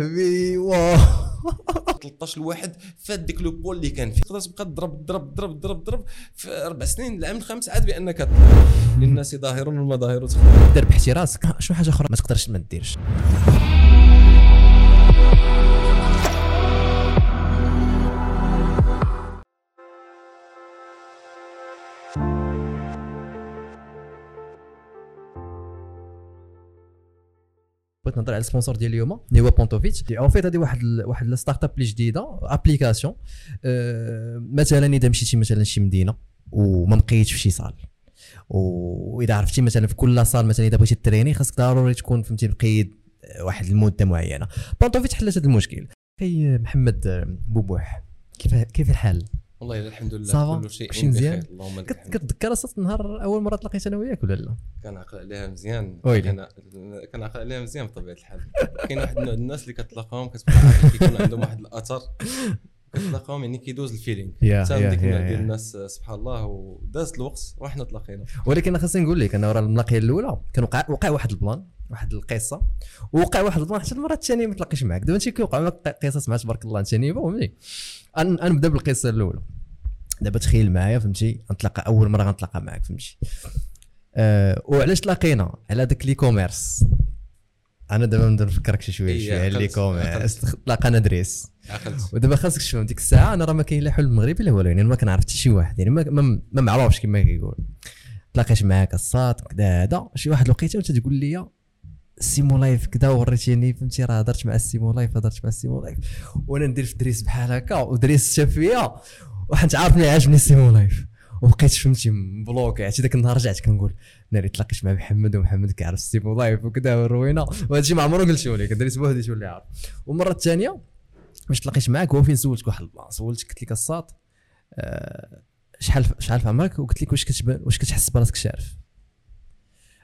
صاحبي واه 13 الواحد فات ديك لو بول اللي كان فيه. تقدر تبقى تضرب تضرب تضرب تضرب تضرب في أربع سنين العام الخامس عاد بأنك. للناس ظاهر والمظاهر تخفى دير بحتي راسك. شنو حاجة أخرى ما تقدرش ما ديرش. بغيت نهضر على ال sponsor ديال اليوم اللي هو بونتوفيتش اون فيت هذه واحد ال- واحد ال startup اللي جديدة application أه مثلا إذا مشيتي مثلا شي مدينة وما لقيتش في شي salle وإذا عرفتي مثلا في كل salle مثلا إذا بغيتي تريني خاصك ضروري تكون فهمتي مقيد واحد المدة معينة. بونتوفيتش حلت هذا المشكل. أخي محمد بوبوح كيف كيف الحال؟ والله الحمد لله ça va؟ كل شيء كلشي مزيان؟ اللهم لك الحمد. كتذكر أصلا النهار أول مرة تلاقيت أنا وياك ولا لا كنعقل عليها مزيان. ويلي. كان كنعقل عليها مزيان بطبيعة الحال. كاين واحد النوع الناس اللي كتلاقاهم كتبقى عارف كيكون عندهم واحد الأثر. كتلاقاهم يعني كيدوز ال feeling. يا حتى يا ديك النوع يا. ديال يا. الناس سبحان الله ودازت الوقت وحنا تلاقينا. ولكن خاصني نقول لك أنا راه الملاقيه الأولى كان وقع وقع واحد ال plan واحد القصة. ووقع واحد ال plan حتى المرة الثانية ما تلاقيش معاك. دابا انت كيوقع معاك قصص مع تبارك الله انت فهمتي أن- نبدأ بالقصة الأولى. دابا تخيل معايا فهمتي؟ غنتلاقى أول مرة غنتلاقى معاك فهمتي؟ أه وعلاش تلاقينا؟ على داك لي كوميرس أنا دابا نبدا نفكرك شي شوية إيه، شوية على لي كوميرس تلاقانا دريس. ودابا خاصك تفهم ديك الساعة أنا راه ما كاين لا حل مغربي لا والو يعني ما كنعرف حتى شي واحد يعني ما ما, معروفش كما كيقول. تلاقيت معاك الصاد كذا هذا. شي واحد الوقيته وانت تقول لي السيمو لايف كذا وريتيني فهمتي؟ راه هضرت مع السيمو لايف هضرت مع السيمو لايف. وأنا ندير في دريس بحال هكا ودريس شاف فيا وانت عارفني عاجبني السيمو لايف. وبقيت فهمتي مبلوكي عرفتي ذاك النهار رجعت كنقول ناري تلاقيت مع محمد ومحمد كيعرف السيمو لايف وكذا والروينه وهذا الشيء ما عمرو قلت لك دريس بوحدي تولي عارف. والمرة الثانية باش تلاقيت معاك؟ هو فين سولتك واحد البلاصة؟ سولتك قلت لك الساط آه، شحال شحال في عمرك؟ وقلت لك واش كتحس براسك شارف؟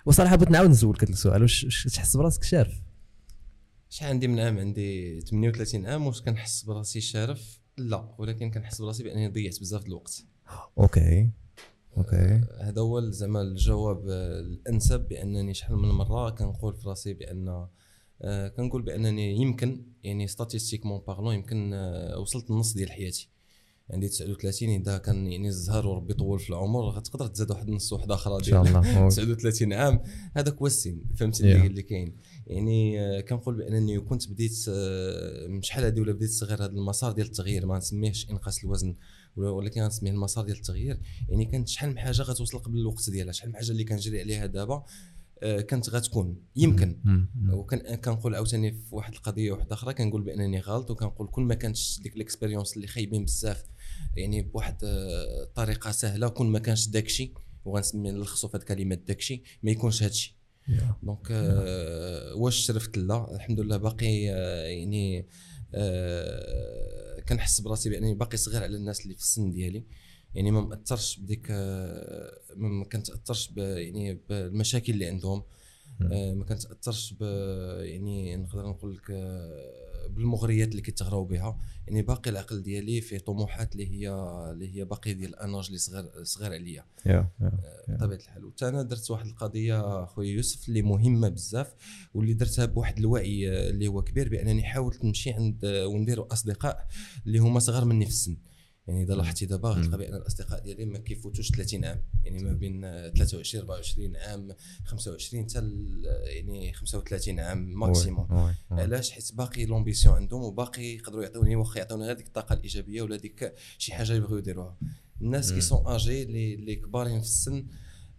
وصراحة بغيت نعاود نسولك هذا السؤال واش كتحس براسك شارف؟ شحال عندي من عام؟ عندي 38 عام واش كنحس براسي شارف؟ لا ولكن كنحس براسي بأنني ضيعت بزاف د الوقت. okay okay. هذا هو زعما الجواب آه، الأنسب بأنني شحال من مرة كنقول في راسي بأن آه، كنقول بأنني يمكن يعني statistiquement parlant يمكن آه، وصلت النص ديال حياتي. عندي 39 إذا كان يعني الزهر وربي طول في العمر غتقدر تزاد واحد النص واحد أخرى إن شاء الله. 39 عام هذاك هو السن فهمت Yeah. اللي, كاين. يعني آه، كنقول بأنني كنت بديت آه، من شحال هذه ولا بديت صغير هذا المسار ديال التغيير ما نسميهش إنقاص الوزن ولكن غنسميه المسار ديال التغيير. يعني كانت شحال من حاجة غتوصل قبل الوقت ديالها شحال من حاجة اللي كنجري عليها دابا آه، كانت غتكون. يمكن. وكان كنقول عاوتاني في واحد القضية واحدة أخرى كنقول بأنني غلط وكنقول كل ما كانتش ديك ال expérience اللي خايبين بزاف يعني بواحد آه، الطريقة سهلة كل ما كانش داكشي وغنسمي نلخصو في هاد الكلمة داكشي ما يكونش هادشي. دونك آه واش شرفت لا؟ الحمد لله باقي آه يعني آه كنحس براسي بأنني باقي صغير على الناس اللي في السن ديالي. يعني ما مأثرش بديك آه ما ب- يعني بالمشاكل اللي عندهم. آه ما كنتأثرش ب يعني نقدر نقول لك آه بالمغريات اللي كيتغراو بها. يعني باقي العقل ديالي فيه طموحات اللي هي اللي هي باقي ديال الاناج اللي صغير صغير عليا. يا يا بطبيعة الحال. وتا أنا درت واحد القضية خويا يوسف اللي مهمة بزاف واللي درتها بواحد الوعي آه، اللي هو كبير بأنني حاولت نمشي عند آه، وندير أصدقاء اللي هما صغار مني في السن. يعني إذا لاحظتي دابا غتلقى بان الأصدقاء ديالي ما كيفوتوش 30 عام يعني ما بين آه، 23 24 عام 25 حتى يعني 35 عام maximum. علاش؟ حيت باقي l'ambition عندهم وباقي يقدروا يعطوني واخا يعطوني غير ديك الطاقة الإيجابية ولا ديك شي حاجة يبغيو يديروها. الناس كي. سون أجي اللي اللي كبارين في السن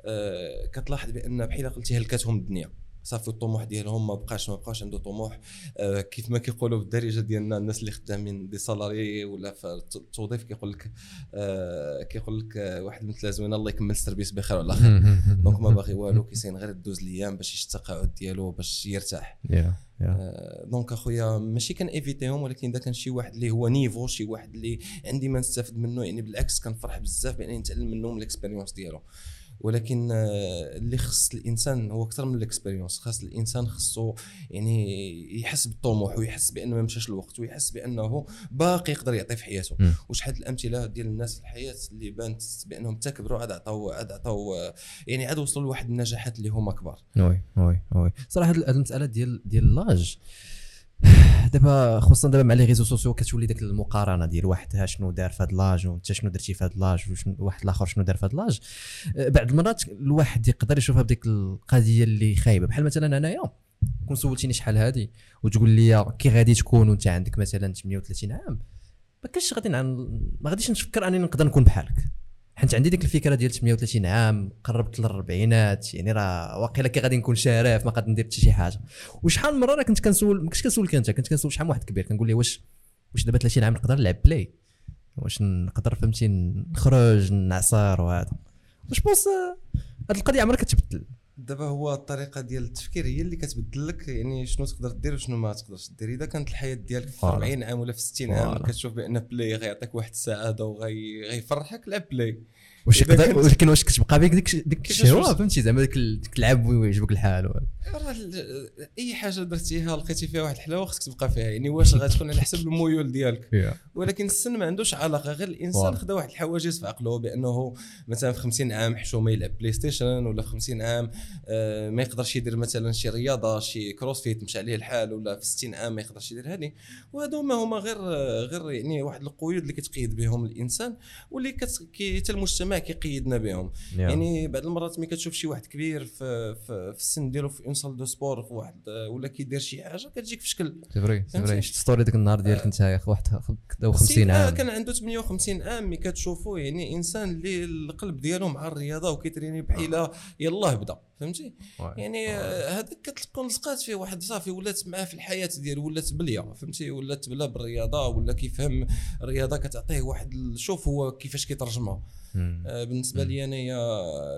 آه، كتلاحظ بأن بحال قلتي هلكتهم الدنيا. صافي الطموح ديالهم ما بقاش ما بقاش عنده طموح. آه، كيف ما كيقولوا بالدارجه ديالنا الناس اللي خدامين دي سالاري ولا في التوظيف كيقول لك آه، كيقول لك آه، واحد مثل زوين الله يكمل السيرفيس بخير وعلى خير. دونك ما باغي والو كيسين غير دوز الأيام باش يشد التقاعد ديالو باش يرتاح. يا آه، دونك أخويا ماشي كان ايفيتيهم ولكن إذا كان شي واحد اللي هو نيفو شي واحد اللي عندي ما نستافد منه يعني بالعكس كنفرح بزاف بأنني نتعلم منه من ال expérience ديالو. ولكن آه، اللي خص الإنسان هو أكثر من ال expérience خاص الإنسان خصو يعني يحس بالطموح ويحس بأنه ما مشاش الوقت ويحس بأنه باقي يقدر يعطي في حياته. وشحال الأمثلة ديال الناس في الحياة اللي بانت بأنهم تكبروا عاد عطاو عاد عطاو آه، يعني عاد وصلوا لواحد النجاحات اللي هما كبار. oui oui oui. صراحة هاد المسألة ديال ديال l'âge دابا خصوصا دابا مع les réseaux sociaux كتولي ديك المقارنة ديال واحد شنو دار في هذا l'âge وانت شنو درتي في هذا l'âge وواحد الآخر شنو دار في هذا l'âge. آه، بعض المرات الواحد يقدر يشوفها بديك القضية اللي خايبة. بحال مثلا أنايا كون سولتيني شحال هادي وتقول لي كي غادي تكون وانت عندك مثلا 38 عام ما كانش غادي ما غاديش نفكر انني نقدر نكون بحالك. حيت عندي ديك الفكرة ديال 38 عام قربت للربعينات يعني راه واقيلا كي غادي نكون شارف ما غادي ندير حتى شي حاجة. وشحال من مرة راه كنت كنسول ما كنتش كنسولك أنت كنت كنسول شحال من واحد كبير كنقول له واش واش دابا 30 عام نقدر نلعب Play واش نقدر فهمتي نخرج نعصر وهذا. واش بونس هاد القضية عمرها كتبدل. دابا هو الطريقة ديال التفكير هي اللي كتبدل لك يعني شنو تقدر دير وشنو ما تقدرش دير إذا كانت الحياة ديالك في voilà. 40 عام ولا في 60 عام. كتشوف بأن Play غيعطيك واحد السعاده وغيفرحك لعب Play واش يقدر ولكن واش كتبقى بك ديك ديك الشهوه فهمتي زعما ديك اللعب ويعجبك الحال أي حاجة درتيها لقيتي فيها واحد الحلاوة خصك تبقى فيها يعني واش غتكون على حسب الميول ديالك. ولكن السن ما عندوش علاقة غير الإنسان. خدا واحد الحواجز في عقله بأنه مثلا في 50 عام حشومه يلعب PlayStation ولا في 50 عام آه، ما يقدرش يدير مثلا شي رياضة شي CrossFit مشى عليه الحال ولا في 60 عام ما يقدرش يدير هذه. وهذو ما هما غير غير يعني واحد القيود اللي كتقيد بهم الإنسان واللي حتى المجتمع كيقيدنا بهم. يعني بعض المرات ملي كتشوف شي واحد كبير في في, في السن ديالو في une salle de sport في واحد ولا كيدير شي حاجة كتجيك في شكل. vrai؟ vrai شفت story ديك النهار ديالك انت يا أخي واحد خ- 50 سيد، آه، عام. كان عنده 58 عام ملي كتشوفوا يعني إنسان اللي القلب ديالو مع الرياضة وكيتريني بحيلة يلاه بدا. فهمتي؟ يعني آه، هذاك كتكون لصقات فيه واحد صافي ولات معاه في الحياة ديالو ولات بلية. فهمتي؟ ولات بلا بالرياضة ولا كيفهم الرياضة كتعطيه واحد شوف هو كيفاش كيترجمها. آه، بالنسبة لي انايا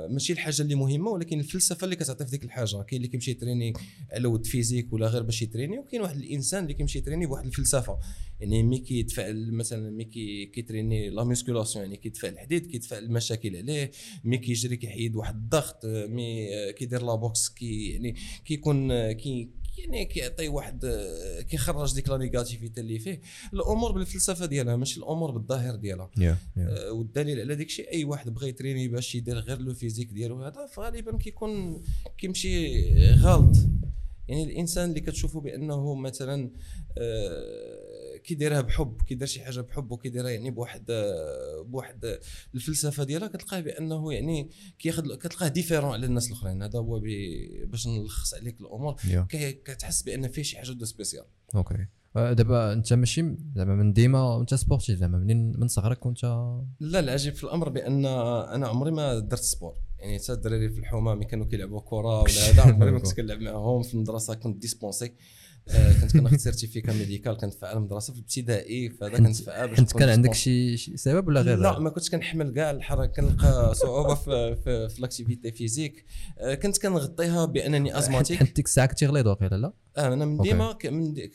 ماشي الحاجة اللي مهمة ولكن الفلسفة اللي كتعطي في ديك الحاجة. كاين اللي كيمشي يتريني على ود physique ولا غير باش يتريني وكاين واحد الإنسان اللي كيمشي يتريني بواحد الفلسفة. يعني مي كيتفاعل مثلا مي كي كيتريني la musculation يعني كيدفع الحديد كيدفع المشاكل عليه مي كيجري كيحيد واحد الضغط آه، مي آه، كيدير la boxe كي يعني كيكون آه، كي يعني كيعطي واحد كيخرج ديك la négativité اللي فيه. الأمور بالفلسفة ديالها ماشي الأمور بالظاهر ديالها. يا يا آه، والدليل على داك الشيء أي واحد بغى يتريني باش يدير غير le physique ديالو هذا فغالبا كيكون كيمشي غلط. يعني الإنسان اللي كتشوفه بأنه مثلا آه، كيديرها بحب كيدير شي حاجة بحب وكيديرها يعني بواحد بواحد الفلسفة ديالها كتلقاه بأنه يعني كياخذ كتلقاه différent على الناس الأخرين. هذا هو باش نلخص عليك الأمور. كي- كتحس بأن فيه شي حاجة de spécial okay. آه، دابا أنت ماشي زعما من ديما أنت sportif زعما منين من صغرك وأنت؟ لا العجيب في الأمر بأن أنا عمري ما درت sport يعني حتى الدراري في الحومة ملي كانوا كيلعبوا كرة ولا هذا عمري ما كنت كنلعب معاهم. في المدرسة كنت dispensé كنت كناخذ certificat médical كنت في المدرسة في الابتدائي فهذا كنت في باش نكون كان عندك. شي سبب ولا غير؟ لا ما كنتش كنحمل كاع الحركة كنلقى صعوبة في في, في l'activité physique آه، كنت كنغطيها بأنني asthmatique حيت ديك الساعة كنتي غليظ واقيلا لا؟ آه أنا من. ديما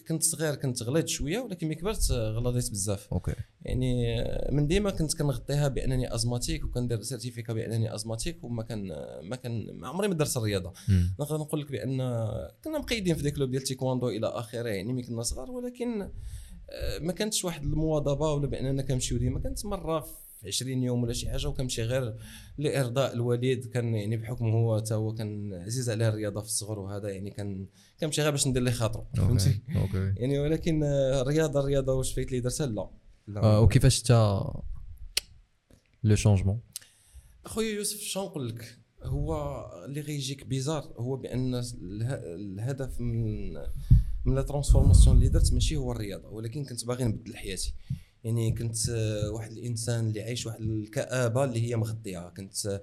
كنت صغير كنت غليظ شوية ولكن ملي كبرت آه، غلظيت بزاف. okay. يعني آه، من ديما كنت كنغطيها بأنني asthmatique وكندير certificat بأنني asthmatique وما كان ما كان ما عمري ما درت الرياضة. نقدر نقول لك بأن كنا مقيدين في ديك club ديال تيكواندو إلى آخره يعني ملي كنا صغار ولكن آه، ما كانتش واحد المواظبة ولا باننا كنمشيو ديما. كانت مرة في 20 يوم ولا شي حاجة وكنمشي غير لإرضاء الوالد. كان يعني بحكم هو حتى هو كان عزيز عليه الرياضة في الصغر وهذا يعني كان كنمشي غير باش ندير ليه خاطرو فهمتي؟ يعني ولكن آه، الرياضة الرياضة واش فايت لي درتها؟ لا. لا. آه، وكيفاش انت le changement أخويا يوسف شنو نقول لك؟ هو اللي غيجيك bizarre هو بأن اله- الهدف من من la transformation اللي درت ماشي هو الرياضة ولكن كنت باغي نبدل حياتي. يعني كنت آه، واحد الإنسان اللي عايش واحد الكآبة اللي هي مغطيه كنت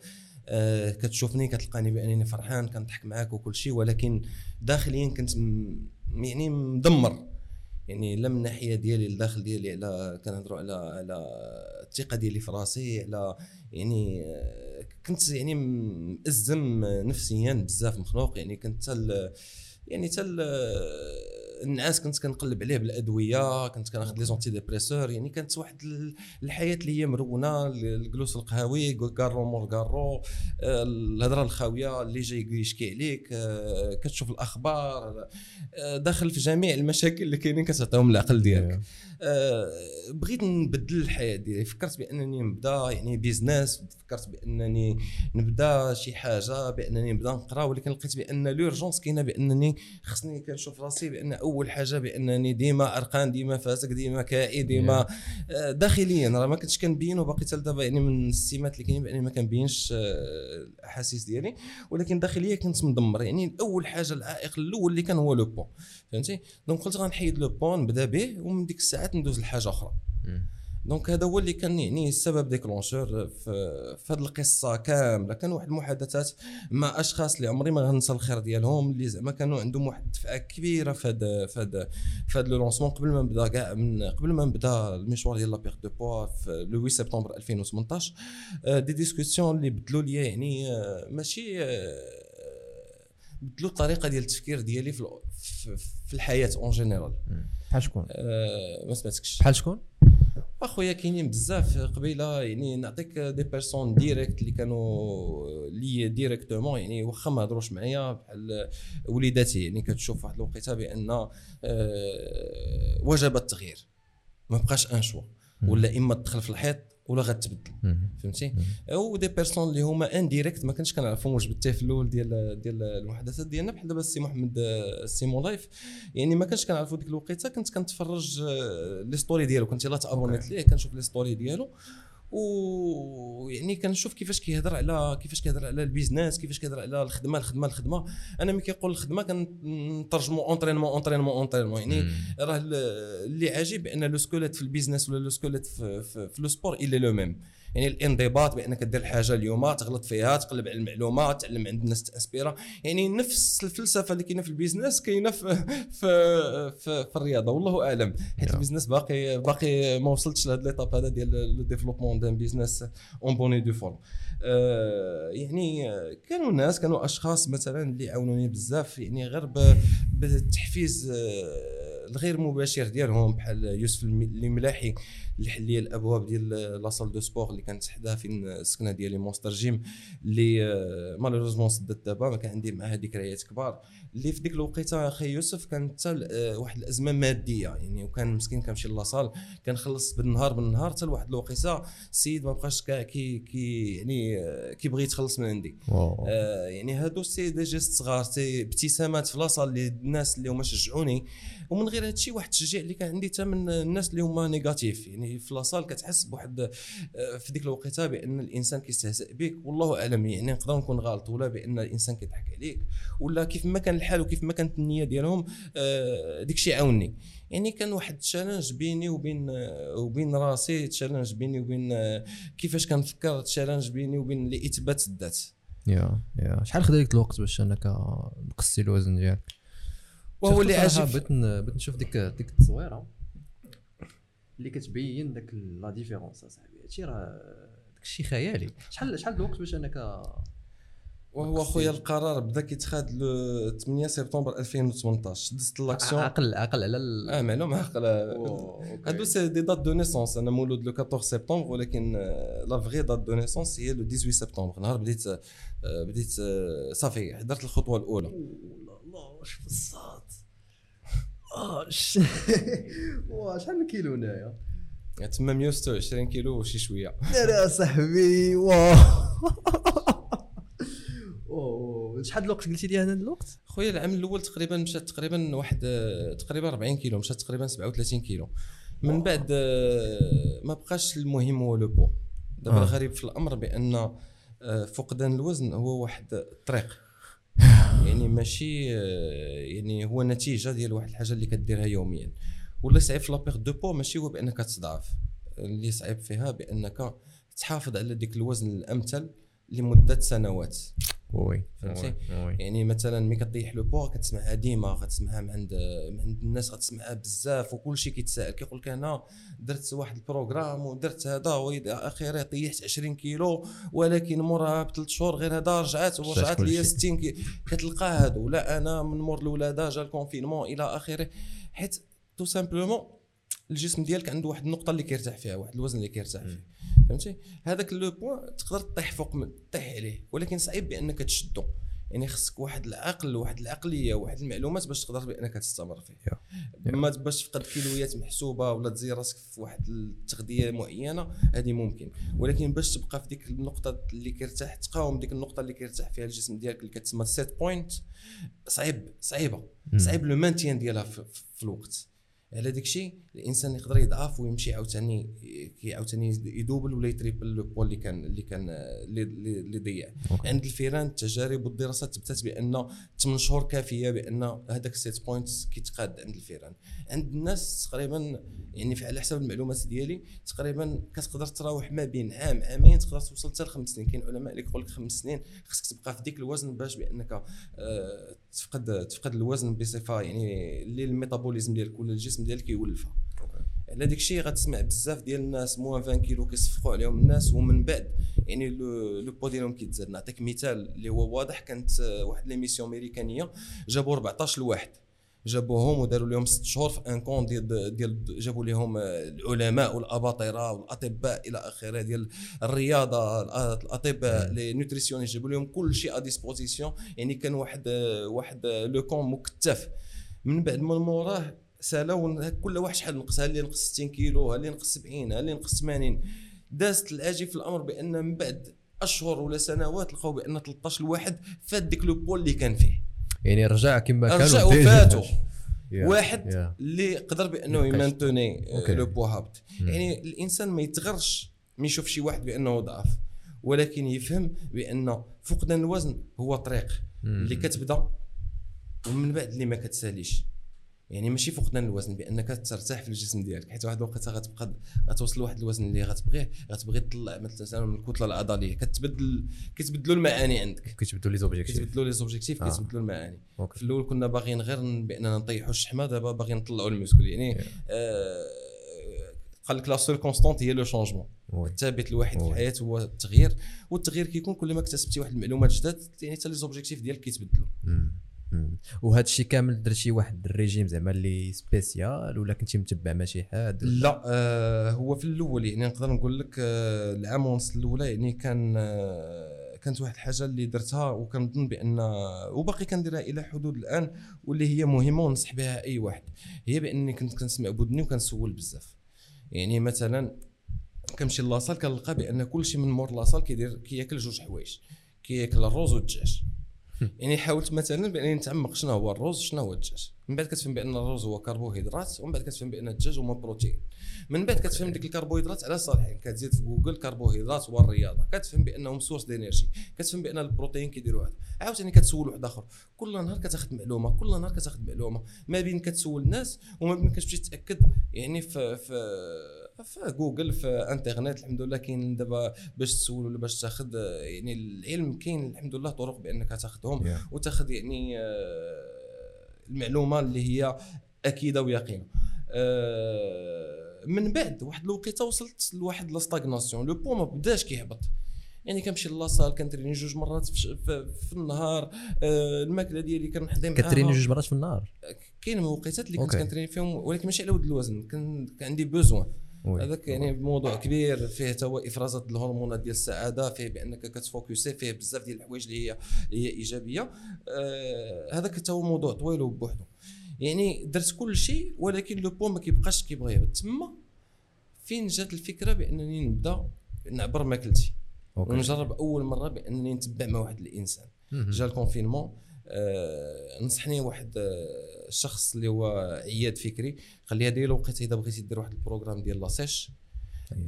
آه، كتشوفني كتلقاني بأنني فرحان كنضحك معاك وكل شيء ولكن داخليا كنت يعني مدمر. يعني لا من الناحيه ديالي الداخل ديالي على كنهضروا على على الثقة ديالي في راسي على يعني آه، كنت يعني مأزم نفسيا بزاف مخنوق يعني كنت يعني تل النعاس كنت كنقلب عليه بالأدوية كنت كناخذ les antidépresseurs يعني كانت واحد ال- الحياة اللي هي مرونة الجلوس القهوي كارو مور كارو الهضرة الخاوية اللي جاي يشكي عليك كتشوف الأخبار داخل في جميع المشاكل اللي كاينين كتعطيهم العقل ديالك. بغيت نبدل الحياة ديالي. فكرت بأنني نبدا يعني business فكرت بأنني نبدا شي حاجة بأنني نبدا نقرا ولكن لقيت بأن l'urgence كاينة بأنني خصني كنشوف راسي بأن أول حاجة بأنني ديما عرقان ديما فاشل ديما كئيب ديما آه، داخليا. راه ما كنتش كنبين وباقي حتى دابا يعني من السمات اللي كاينين باني ما كنبينش آه، الأحاسيس ديالي. ولكن داخليا كنت مدمر. يعني اول حاجة العائق الأول اللي كان هو le poids فهمتي؟ donc قلت غنحيد le poids نبدا به ومن ديك الساعات ندوز لحاجة أخرى. donc هذا هو اللي كان يعني السبب déclencheur في, هذه القصة كاملة. كان واحد المحادثات مع أشخاص اللي عمري ما غنسى الخير ديالهم اللي زعما كانوا عندهم واحد الدفعة كبيرة في هذا في هذا في هذا لو lancement. قبل ما نبدا كاع من قبل ما نبدا المشوار ديال la perte de poids في le 8 سبتمبر 2018 des discussions اللي بدلوا لي يعني آه، ماشي آه، بدلوا الطريقة ديال التفكير ديالي في في الحياة en général بحال شكون؟ آه، ما سمعتكش. بحال شكون؟ أخويا كاينين بزاف قبيلة يعني نعطيك des personnes directes اللي كانوا لي directement يعني واخا ما هضروش معايا بحال وليداتي يعني كتشوف واحد الوقيتة بأن آه، وجب التغيير. ما بقاش un choix ولا إما تدخل في الحيط ولا غتبدل فهمتي؟ أو des personnes اللي هما indirectes ما كنتش كنعرفهم واش بالتاي في الأول ديال ديال المحادثات ديالنا بحال دابا السي محمد سيمو لايف يعني ما كنتش كنعرفو ديك الوقيتة كنت كنتفرج آه، les stories ديالو. كنت لا abonné ليه كنشوف les stories ديالو. ويعني كنشوف كيفاش كيهضر على كيفاش كيهضر على ال business كيفاش كيهضر على الخدمة الخدمة الخدمة. أنا ملي كيقول الخدمة كنترجمو entraînement entraînement entraînement يعني راه اللي عجيب بان le squelette في ال business ولا le squelette في, في, في le sport إلا le même. يعني الانضباط بأنك دير الحاجة اليوم تغلط فيها تقلب على المعلومات تعلم عند الناس تاسبيرا يعني نفس الفلسفة اللي كاينة في ال business كاينة في في في, في الرياضة والله أعلم. حيت ال business باقي باقي ما وصلتش لهاد l'étape هذا ديال le développement d'un business en bonne et due forme يعني كانوا ناس كانوا أشخاص مثلا اللي عاونوني بزاف يعني غير بالتحفيز آه، الغير مباشر ديالهم بحال يوسف الملاحي اللي حل لي الأبواب ديال la salle de sport اللي كانت حداها فين السكنة ديالي مونستر جيم اللي malheureusement سدت دابا ما كان عندي معها ذكريات كبار. اللي في ديك الوقيتة أخي يوسف كانت حتى آه، واحد الأزمة مادية يعني وكان مسكين كنمشي la salle كنخلص بالنهار بالنهار حتى لواحد الوقيتة السيد ما بقاش كي كي يعني آه، كيبغي يتخلص من عندي. آه يعني هادو c'est des gestes صغار c'est ابتسامات في la salle اللي الناس اللي هما شجعوني. ومن غير هادشي واحد التشجيع اللي كان عندي حتى من الناس اللي هما négatifs يعني في la salle كتحس بواحد آه، في ديك الوقيتة بأن الإنسان كيستهزئ بك والله أعلم يعني نقدر نكون غلط ولا بأن الإنسان كيضحك عليك ولا كيف ما كان الحال وكيف ما كانت النية ديالهم آه، ديك الشيء عاوني يعني كان واحد ال challenge بيني وبين آه، وبين راسي challenge بيني وبين كيفاش كنفكر challenge بيني وبين لاثبات الذات. يا يا. شحال خدا لك الوقت باش أنك نقصتي الوزن ديالك؟ وهو اللي بغيت بغيت نشوف ديك ديك التصويرة. اللي كتبين داك la différence أصاحبي. هادشي راه داكشي خيالي. شحال شحال الوقت باش أنك وهو خويا القرار بدا كيتخاد le 8 سبتمبر 2018 دزت l'action. عقل عقل على آه معلوم عقل هادو c'est des dates de naissance أنا مولود le 14 سبتمبر ولكن la vraie date de naissance هي le 18 سبتمبر. نهار بديت آه، بديت آه، صافي حضرت الخطوة الأولى. الله واش بزاف آه شحال من كيلو هنايا؟ تما 126 كيلو وشي شوية. لا لا صاحبي واه شحال الوقت قلتي لي هذا الوقت؟ خويا العام الأول تقريبا مشات تقريبا واحد تقريبا 40 كيلو مشات تقريبا 37 كيلو. من بعد آه، ما بقاش المهم هو le poids. دابا آه. الغريب في الأمر بأن آه، فقدان الوزن هو واحد الطريق. يعني ماشي يعني هو نتيجة ديال واحد الحاجة اللي كديرها يوميا. ولا صعيب في la perte de poids ماشي هو بأنك تضعف اللي صعيب فيها بأنك تحافظ على ديك الوزن الأمثل لمدة سنوات. oui فهمتي؟ يعني مثلا ملي كطيح le poids كتسمعها ديما غتسمعها من عند من عند الناس غتسمعها بزاف وكلشي كيتسائل كيقول لك أنا درت واحد ال programme ودرت هذا والى اخره طيحت 20 كيلو ولكن مورها بثلاث شهور غير هذا رجعت ورجعت لي 60 كي كتلقى هادو. لا أنا من مور الولاده جا ال confinement إلى آخره. حيت tout simplement الجسم ديالك عنده واحد النقطة اللي كيرتاح فيها واحد الوزن اللي كيرتاح فيه. فهمتي هذاك le poids تقدر طيح فوق من طيح عليه ولكن صعيب بأنك تشدو يعني خصك واحد العقل واحد العقلية واحد المعلومات باش تقدر بأنك تستمر فيه يا. يا. ما باش تفقد كيلويات محسوبة ولا تزيد راسك في واحد التغذية معينة هذه ممكن ولكن باش تبقى في ديك النقطة اللي كيرتاح تقاوم ديك النقطة اللي كيرتاح فيها الجسم ديالك اللي كتسمى set point صعيب صعيبة مم. صعيب le maintien ديالها في, في- في الوقت على داك الشيء الانسان يقدر يضعف ويمشي عاوتاني كي عاوتاني يدوبل ولا يتريبل le poids اللي كان اللي كان اللي, ضيع. عند الفيران التجارب والدراسات تثبتت بأن 8 شهور كافية بأن هذاك ال set point كيتقاد عند الفيران. عند الناس تقريبا يعني على حسب المعلومات ديالي تقريبا كتقدر تراوح ما بين عام عامين تقدر توصل حتى لخمس سنين. كاين علماء اللي كيقول لك خمس سنين خصك تبقى في ديك الوزن باش بأنك آه، تفقد تفقد الوزن بصفة يعني اللي ال métabolisme ديالك ولا الجسم ديالك يولفها. على داك الشيء غتسمع بزاف ديال الناس moins 20 كيلو كيصفقوا عليهم الناس ومن بعد يعني le le poids ديالهم كيتزاد. نعطيك مثال اللي هو واضح كانت واحد l'émission أمريكانية جابوا 14 لواحد. جابوهم وداروا لهم ست شهور في un camp ديال ديال جابوا لهم العلماء والأباطرة والأطباء إلى آخره ديال الرياضة الأطباء les nutritionnistes جابوا لهم كل شيء à disposition يعني كان واحد واحد le camp مكتف. من بعد من موراه سالاو كل واحد شحال نقص هل اللي نقص 60 كيلو هل اللي نقص 70 هل اللي نقص 80 دازت الأجي في الأمر بأن من بعد أشهر ولا سنوات لقاو بأن 13 الواحد فات ديك le poids اللي كان فيه يعني رجع كما كان رجع. يا. واحد. اللي قدر بأنه. يمانتوني OK. le poids هابط مم. يعني الإنسان ما يتغرش من يشوف شي واحد بأنه ضعف ولكن يفهم بأن فقدان الوزن هو طريق مم. اللي كتبدأ ومن بعد اللي ما كتساليش يعني ماشي فقدان الوزن بأنك ترتاح في الجسم ديالك حيت واحد الوقت غتبقى غتوصل لواحد الوزن اللي غتبغيه غتبغي تطلع مثلا من الكتلة العضليه كتبدل كيتبدلوا المعاني عندك كيتبدلوا les objectifs كيتبدلوا les objectifs آه. كيتبدلوا المعاني OK في الأول كنا باغيين غير بأننا نطيحوا الشحمة دابا باغيين نطلعوا ال muscle يعني Yeah. آه قال لك la seule constante هي le changement. الثابت الوحيد في. الحياة هو التغيير والتغيير كيكون كل ما اكتسبتي واحد المعلومات جداد يعني حتى les objectifs ديالك كيتبدلوا. مم. وهذا الشيء كامل درتي واحد الريجيم زعما اللي spécial ولا كنتي متبع مع شي حد لا آه هو في الأول يعني نقدر نقول لك آه العام ونص الأولى يعني كان آه كانت واحد الحاجة اللي درتها وكنظن بأن وباقي كنديرها إلى حدود الآن واللي هي مهمة وننصح بها أي واحد. هي بأني كنت كنسمع بودني وكنسول بزاف. يعني مثلا كنمشي la salle كنلقى بأن كل شيء من مور la salle كيدير كياكل جوج حوايج كياكل الرز والدجاج. يعني حاولت مثلا بأنني نتعمق شنو هو الرز شنو هو الدجاج. من بعد كتفهم بأن الرز هو كربوهيدرات ومن بعد كتفهم بأن الدجاج هو بروتين من بعد كتفهم ديك الكربوهيدرات على صالحين كتزيد في جوجل كربوهيدرات والرياضة. كتفهم بأنهم source d'énergie كتفهم بأن البروتين كيديروا هذا. عاوتاني كتسول واحد آخر. كل نهار كتاخذ معلومة كل نهار كتاخذ معلومة. ما بين كتسول الناس وما بين كتمشي تأكد يعني في في في جوجل في انترنت الحمد لله كاين دابا باش تسول ولا باش تاخذ يعني العلم كاين الحمد لله طرق بأنك تاخذهم Yeah. وتاخذ يعني آه، المعلومة اللي هي أكيدة ويقينة. آه، من بعد واحد الوقيتة وصلت لواحد la stagnation. le poids ما بداش كيهبط. يعني كنمشي la salle كنتريني جوج مرات في, في, في النهار. آه، الماكلة ديالي كنحضي معاها. كتريني جوج مرات في النهار؟ كاين وقيتات اللي كنت. كنتريني فيهم ولكن ماشي على ود الوزن. كان عندي besoin. هذاك يعني موضوع كبير فيه تا إفرازات الهرمونات ديال السعادة فيه بأنك كتفوكسي فيه بزاف ديال الحوايج اللي هي اللي هي إيجابية. آه هذاك حتى هو موضوع طويل وبوحدو. يعني درت كل شيء ولكن le poids ما كيبقاش كيبغي. يهبط تما فين جات الفكرة بأنني نبدأ نعبر ماكلتي؟ ونجرب أول مرة بأنني نتبع مع واحد الانسان. جا ال confinement. آه نصحني واحد آه الشخص اللي هو عياد فكري قال لي هذه الوقت إذا بغيتي دير واحد ال programme ديال la sèche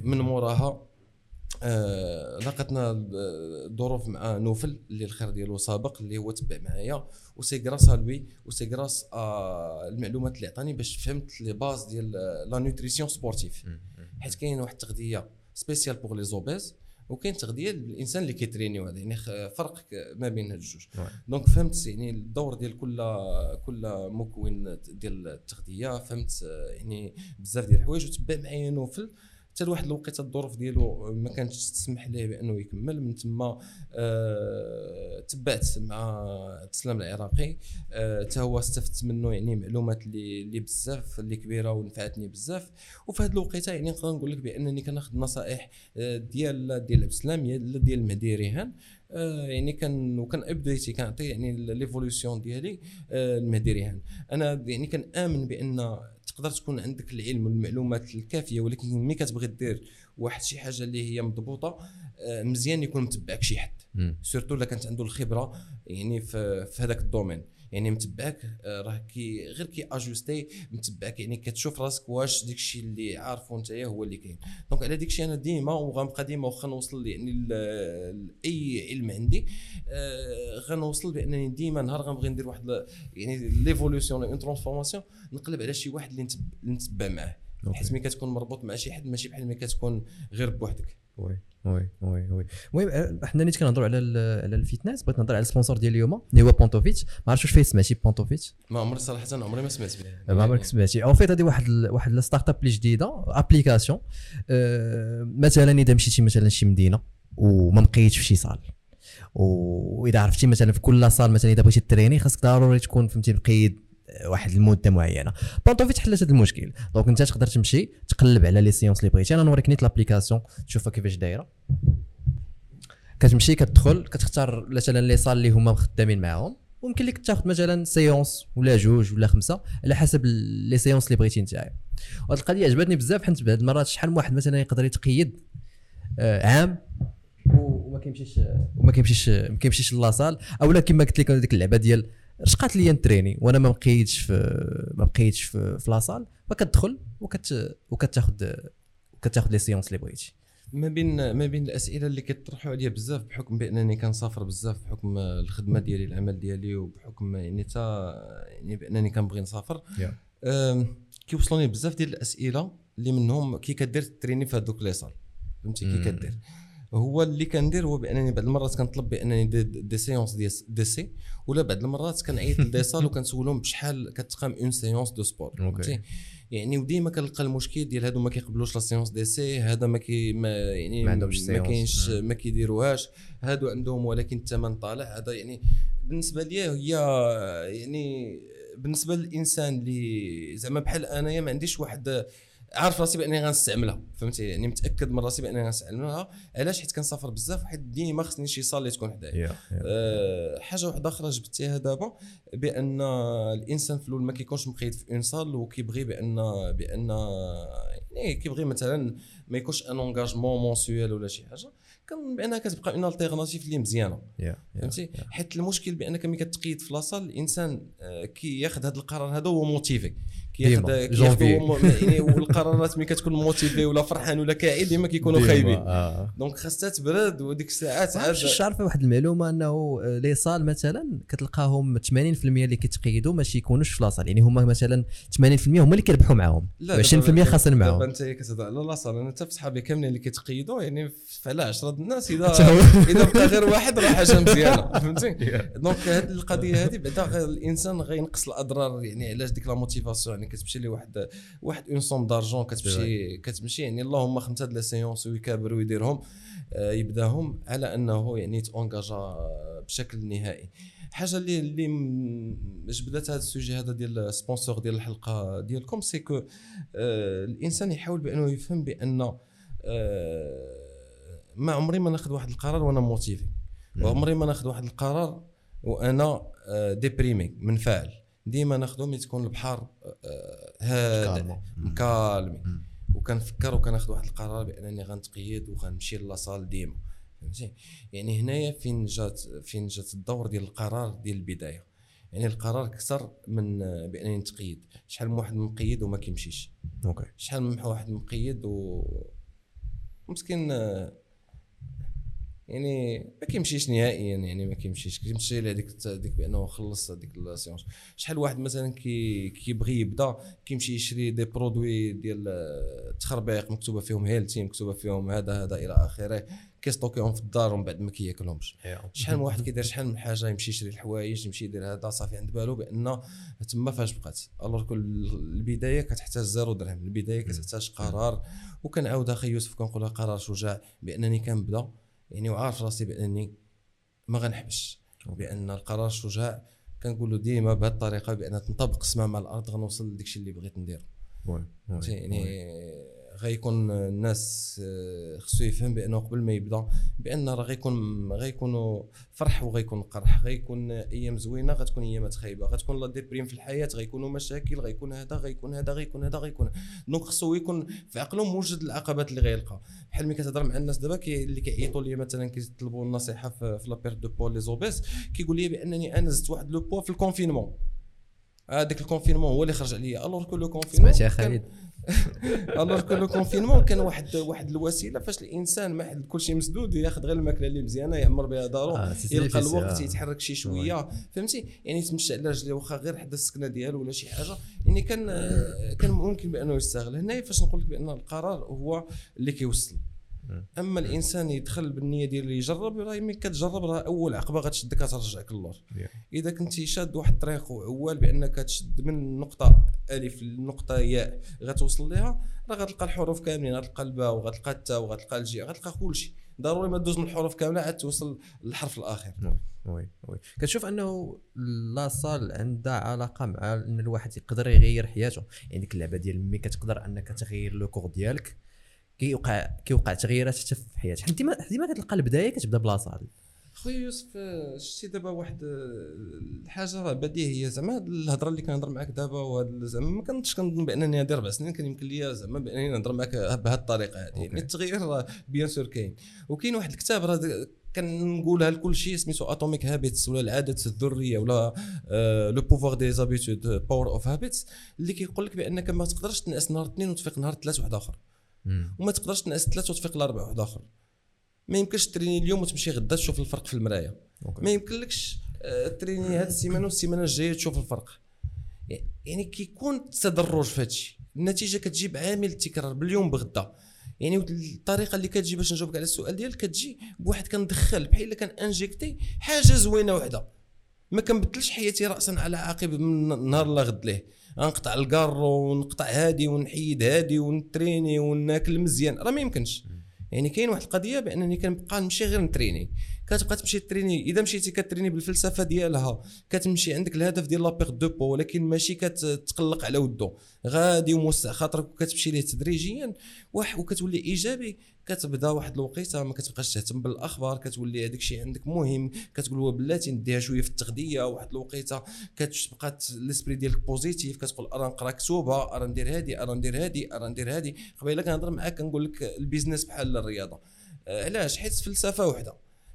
من موراها آه لقتنا الظروف مع نوفل اللي الخير ديالو سابق اللي هو تبع معايا و c'est grâce à lui و c'est grâce آه المعلومات اللي عطاني باش فهمت les bases ديال آه، la nutrition sportive. حيت كاين واحد التغذية spéciale pour les obèses وكاين تغذية للانسان اللي كيترينيو هذا يعني خ- فرق ما بين هاد الجوج. دونك فهمت يعني الدور ديال كل كل مكون ديال التغذية فهمت يعني بزاف ديال الحوايج وتبع معايا نوفل حتى لواحد الوقيته الظروف ديالو ما كانتش تسمح ليه بانه يكمل. من تما آه تبعت مع تسلم العراقي. حتى آه هو استفدت منه يعني معلومات اللي اللي بزاف اللي كبيرة ونفعتني بزاف. وفي هذه الوقيته يعني نقدر نقول لك بأنني كناخذ نصائح آه، ديال ديال عبد السلام ديال المهدي ريهان. آه يعني كان وكان أبديتي كنعطي يعني l'évolution ديالي آه المهدي ريهان. أنا يعني كنآمن بأن تقدر تكون عندك العلم والمعلومات الكافية ولكن ملي كتبغي دير واحد شي حاجة اللي هي مضبوطة آه، مزيان يكون متبعك شي حد. surtout إلا كانت عنده الخبرة يعني في, في هذاك ال domaine. يعني متبعك آه، راه كي غير كي اجوستي متبعك يعني كتشوف راسك واش ديك الشيء اللي عارفه انت هو اللي كاين. donc على ديك الشيء أنا ديما وغنبقى ديما واخا نوصل يعني لأي علم عندي آه غنوصل بأنني ديما نهار غنبغي ندير واحد يعني l'évolution une transformation نقلب على شي واحد اللي نتبع معاه. حيت ملي كتكون مربوط مع شي حد ماشي بحال ملي كتكون غير بوحدك. oui. oui oui oui المهم حنا نيت كنهضروا على على ال fitness بغيت نهضر على ال sponsor ديال اليوم اللي هو بونتوفيتش ما عرفتش واش فيه سمعتي بونتوفيتش ما عمري صراحة عمري ما سمعت به ما عمرك سمعتي أو فيت هذه واحد واحد ال start-up اللي جديدة application أه مثلا إذا مشيتي مثلا شي مدينة وما مقيتش في شي salle واذا عرفتي مثلا في كل salle مثلا إذا بغيتي تريني خاصك ضروري تكون فهمتي مقيد واحد المده معينة. بونتوفيتش حلت هذا المشكل. donc انت تقدر تمشي تقلب على les séances اللي بغيتي. أنا نوريك نيت l'application. تشوفها كيفاش دايرة. كتمشي كتدخل كتختار مثلا les salles اللي هما خدامين معاهم. ويمكن لك تاخذ مثلا séance ولا جوج ولا خمسة على حسب les séances اللي بغيتي نتايا وهاد القضية عجبتني بزاف حيت بعض المرات شحال من واحد مثلا يقدر يتقيد آه عام وما كيمشيش وما كيمشيش ما كيمشيش la salle اولا كما قلت لك ديك اللعبة ديال اش قالت لي نتريني وأنا ما بقيتش في ما بقيتش في, في la salle فكتدخل وكت وكتاخذ وكتاخذ les séances اللي بغيتي. ما بين ما بين الأسئلة اللي كيطرحوا عليا بزاف بحكم بأنني كنسافر بزاف بحكم الخدمة ديالي العمل ديالي وبحكم يعني تا يعني بأنني كنبغي نسافر. Yeah. كيوصلوني بزاف ديال الأسئلة اللي منهم كي كدير تريني في هذوك les salles فهمتي؟ كي كدير. هو اللي كندير هو بأنني بعض المرات كنطلب بأنني des, des séances des, des séances ولا بعض المرات كنعيط ل des salles وكنسولهم بشحال كتقام une séance de sport فهمتي؟ يعني وديما كنلقى المشكل ديال هادو ما كيقبلوش la séance دي سي هذا ما كي ما يعني ما عندهمش ما كاينش ما كيديروهاش. هادو عندهم ولكن الثمن طالع. هذا يعني بالنسبة لي هي يعني بالنسبة للإنسان اللي زعما بحال أنايا ما عنديش واحد عارف راسي بأني غنستعملها فهمتي؟ يعني متأكد من راسي بأني غنستعملها. علاش؟ حيت كنسافر بزاف حيت ديما خصني شي salle اللي تكون حدايا. yeah, yeah. أه حاجة واحدة أخرى جبتيها دابا بأن الإنسان في الأول ما كيكونش مقيد في une salle وكيبغي بأن بأن يعني كيبغي مثلا ما يكونش un engagement mensuel ولا شي حاجة. كان بأنها كتبقى une alternative اللي مزيانة. yeah, فهمتي؟ حيت المشكل بأنك ملي كتقيد في la salle الإنسان آه، كي ياخذ هذا القرار هذا هو motivé كياخذ كياخذ يعني والقرارات ملي كتكون motivé ولا فرحان ولا كاعي ديما كيكونوا خايبين. آه. donc خاصها تبرد وديك الساعات عاد عارف واحد المعلومة أنه les salles مثلا كتلقاهم 80% اللي كيتقيدوا ماشي يكونوش في la salle. يعني هما مثلا 80% هما اللي كيربحوا معاهم. 20% خاسرين معاهم. دابا انت كتهضر على لاصال أنا حتى في صحابي كاملين اللي كيتقيدوا يعني على 10 الناس اذا إذا بقى غير واحد راه حاجة مزيانة فهمتي؟ دونك هذه القضية هذه بعدا الإنسان غينقص الأضرار يعني علاش ديك لا موتيفاسيون يعني كتمشي لواحد واحد اون سوم دارجون كتمشي كتمشي يعني اللهم خمسه د لا سيونس ويكابر ويديرهم آه، يبداهم على أنه يعني تونجاجا بشكل نهائي. حاجة اللي اللي جبدت هذا السوجي هذا ديال السبونسور ديال الحلقة ديالكم سي كو آه الإنسان يحاول بأنه يفهم بأن آه ما عمري ما ناخذ واحد القرار وأنا motivé وعمري ما ناخذ واحد القرار وأنا déprimé منفعل. ديما ناخذو ملي تكون البحر آه، هادئ م calmé. وكنفكر وكناخذ واحد القرار بأنني غنتقيد وغنمشي la salle ديما. فهمتي؟ يعني هنايا فين جات فين جات الدور ديال القرار ديال البداية؟ يعني القرار أكثر من بأنني نتقيد. شحال من واحد مقيد وما كيمشيش. okay. شحال من واحد مقيد و مسكين يعني ما كيمشيش نهائيا يعني ما كيمشيش. كيمشي لهذيك ديك بأنه خلص هذيك ال séance شحال واحد مثلا كي كيبغي يبدأ كيمشي يشري des produits ديال تخربيق مكتوبة فيهم healthy مكتوبة فيهم هذا هذا إلى آخره كي stocker هم في الدار ومن بعد ما كياكلهمش. شحال من واحد كيدير شحال من حاجة يمشي يشري الحوايج يمشي يدير هذا صافي عند بالو بان تما فاش بقات. ألوغ كل البداية كتحتاج زيرو درهم البداية كتحتاج قرار. وكنعاود أخي يوسف كنقولها قرار شجاع بأنني كنبدأ. يعني وعارف راسي بانني ما غنحبش بأن القرار شجاع كنقولوا ديما بهذه الطريقة بأن تنطبق السماء مع الأرض غنوصل لديك الشيء اللي بغيت ندير يعني غيكون الناس آه، خصو يفهم بأنه قبل ما يبدأ بأن راه غيكون غيكونوا فرح وغيكون قرح غيكون أيام زوينة غتكون ايامات خايبه غتكون la déprime في الحياة غيكونوا مشاكل غيكون هذا غيكون هذا غيكون هذا غيكون donc خصو يكون في عقله موجد العقبات اللي غيلقى. بحال ملي كتهضر مع الناس دابا كي اللي كيعيطوا لي مثلا كيطلبوا النصيحة في, في la perte de poids, l'obèse كيقول لي بأنني أنا زدت واحد le poids في ال confinement هذاك ال confinement هو اللي خرج عليا. alors que le confinement سمعت يا خالد alors que le confinement كان واحد واحد الوسيلة فاش الإنسان ما حد كلشي مسدود ياخذ غير الماكلة اللي مزيانة يعمر بها دارو آه، يلقى الوقت آه. يتحرك شي شوية فهمتي؟ يعني يتمشى على رجليه واخا غير حدا السكنة ديالو ولا شي حاجة يعني كان كان ممكن بأنه يستغل. هنا فاش نقول لك بأن القرار هو اللي كيوصل. أما الإنسان يدخل بالنية ديال اللي يجرب راه ملي كتجرب راه أول عقبة غتشدك غترجعك للور إذا كنتي شاد واحد الطريق وعوال بأنك تشد من نقطة ألف لنقطة ياء غتوصل ليها راه غتلقى الحروف كاملين غتلقى الباء وغتلقى التاء وغتلقى الجيم غتلقى كلشي. ضروري ما دوز من الحروف كاملة عاد توصل للحرف الآخر. oui oui كتشوف أنه la salle عندها علاقة مع أن الواحد يقدر يغير حياته. يعني ديك اللعبة ديال ملي كتقدر أنك تغير le corps ديالك كيوقع كيوقع تغييرات حتى في حياتك. حيت ديما ديما كتلقى البداية كتبدا ب la salle خويا يوسف آه، شتي دابا واحد آه، الحاجة راه بديهيه زعما هاد الهضرة اللي كنهضر معاك دابا وهاد زعما ما كنتش كنظن بأنني هادي أربع سنين كان يمكن ليا زعما بأنني نهضر معاك بهاد الطريقة هادي. يعني التغيير راه bien sûr كاين. وكاين واحد الكتاب راه كنقولها لكل شيء سميتو Atomic Habits ولا العادات الذرية ولا le pouvoir des habitudes Power of Habits اللي كيقول لك بأنك ما تقدرش تنعس نهار اثنين وتفيق نهار ثلاث واحد آخر. وما تقدرش تنعس ثلاث وتفيق الاربع واحد آخر. ما يمكنش تريني اليوم وتمشي غدا تشوف الفرق في المرايه ما يمكنلكش آه، تريني هذه السيمانة والسيمانة الجاية تشوف الفرق. يعني كيكون تدرج في هادشي. النتيجة كتجي بعامل التكرار باليوم بغدا. يعني الطريقة اللي كتجي باش نجاوبك على السؤال ديالك كتجي بواحد كندخل بحال إلا كان انجيكتي حاجة زوينة وحدة. ما كنبدلش حياتي راسا على عقب من نهار لا غد ليه. غنقطع الكار ونقطع هادي ونحيد هادي ونتريني وناكل مزيان راه ما يمكنش. يعني كاين واحد القضية بأنني كنبقى نمشي غير نتريني. كتبقى تمشي تريني. إذا مشيتي كتريني بالفلسفة ديالها كتمشي عندك الهدف ديال لابيغ دو بو ولكن ماشي كتقلق على ودو. غادي وموسع خاطرك وكتمشي ليه تدريجيا وكتولي إيجابي. كتبدا واحد الوقيته ما كتبقاش تهتم بالأخبار كتولي هذاك الشيء عندك مهم. كتقول بلاتي نديها شوية في التغذية واحد الوقيته كتبقى l'esprit ديالك positif كتقول أرا نقرا كتوبة أرا ندير هادي أرا ندير هادي أرا ندير هادي. قبيلة كنهضر معاك كنقول لك ال business بحال الرياضة. علاش؟ حيت فلسفة وحدة.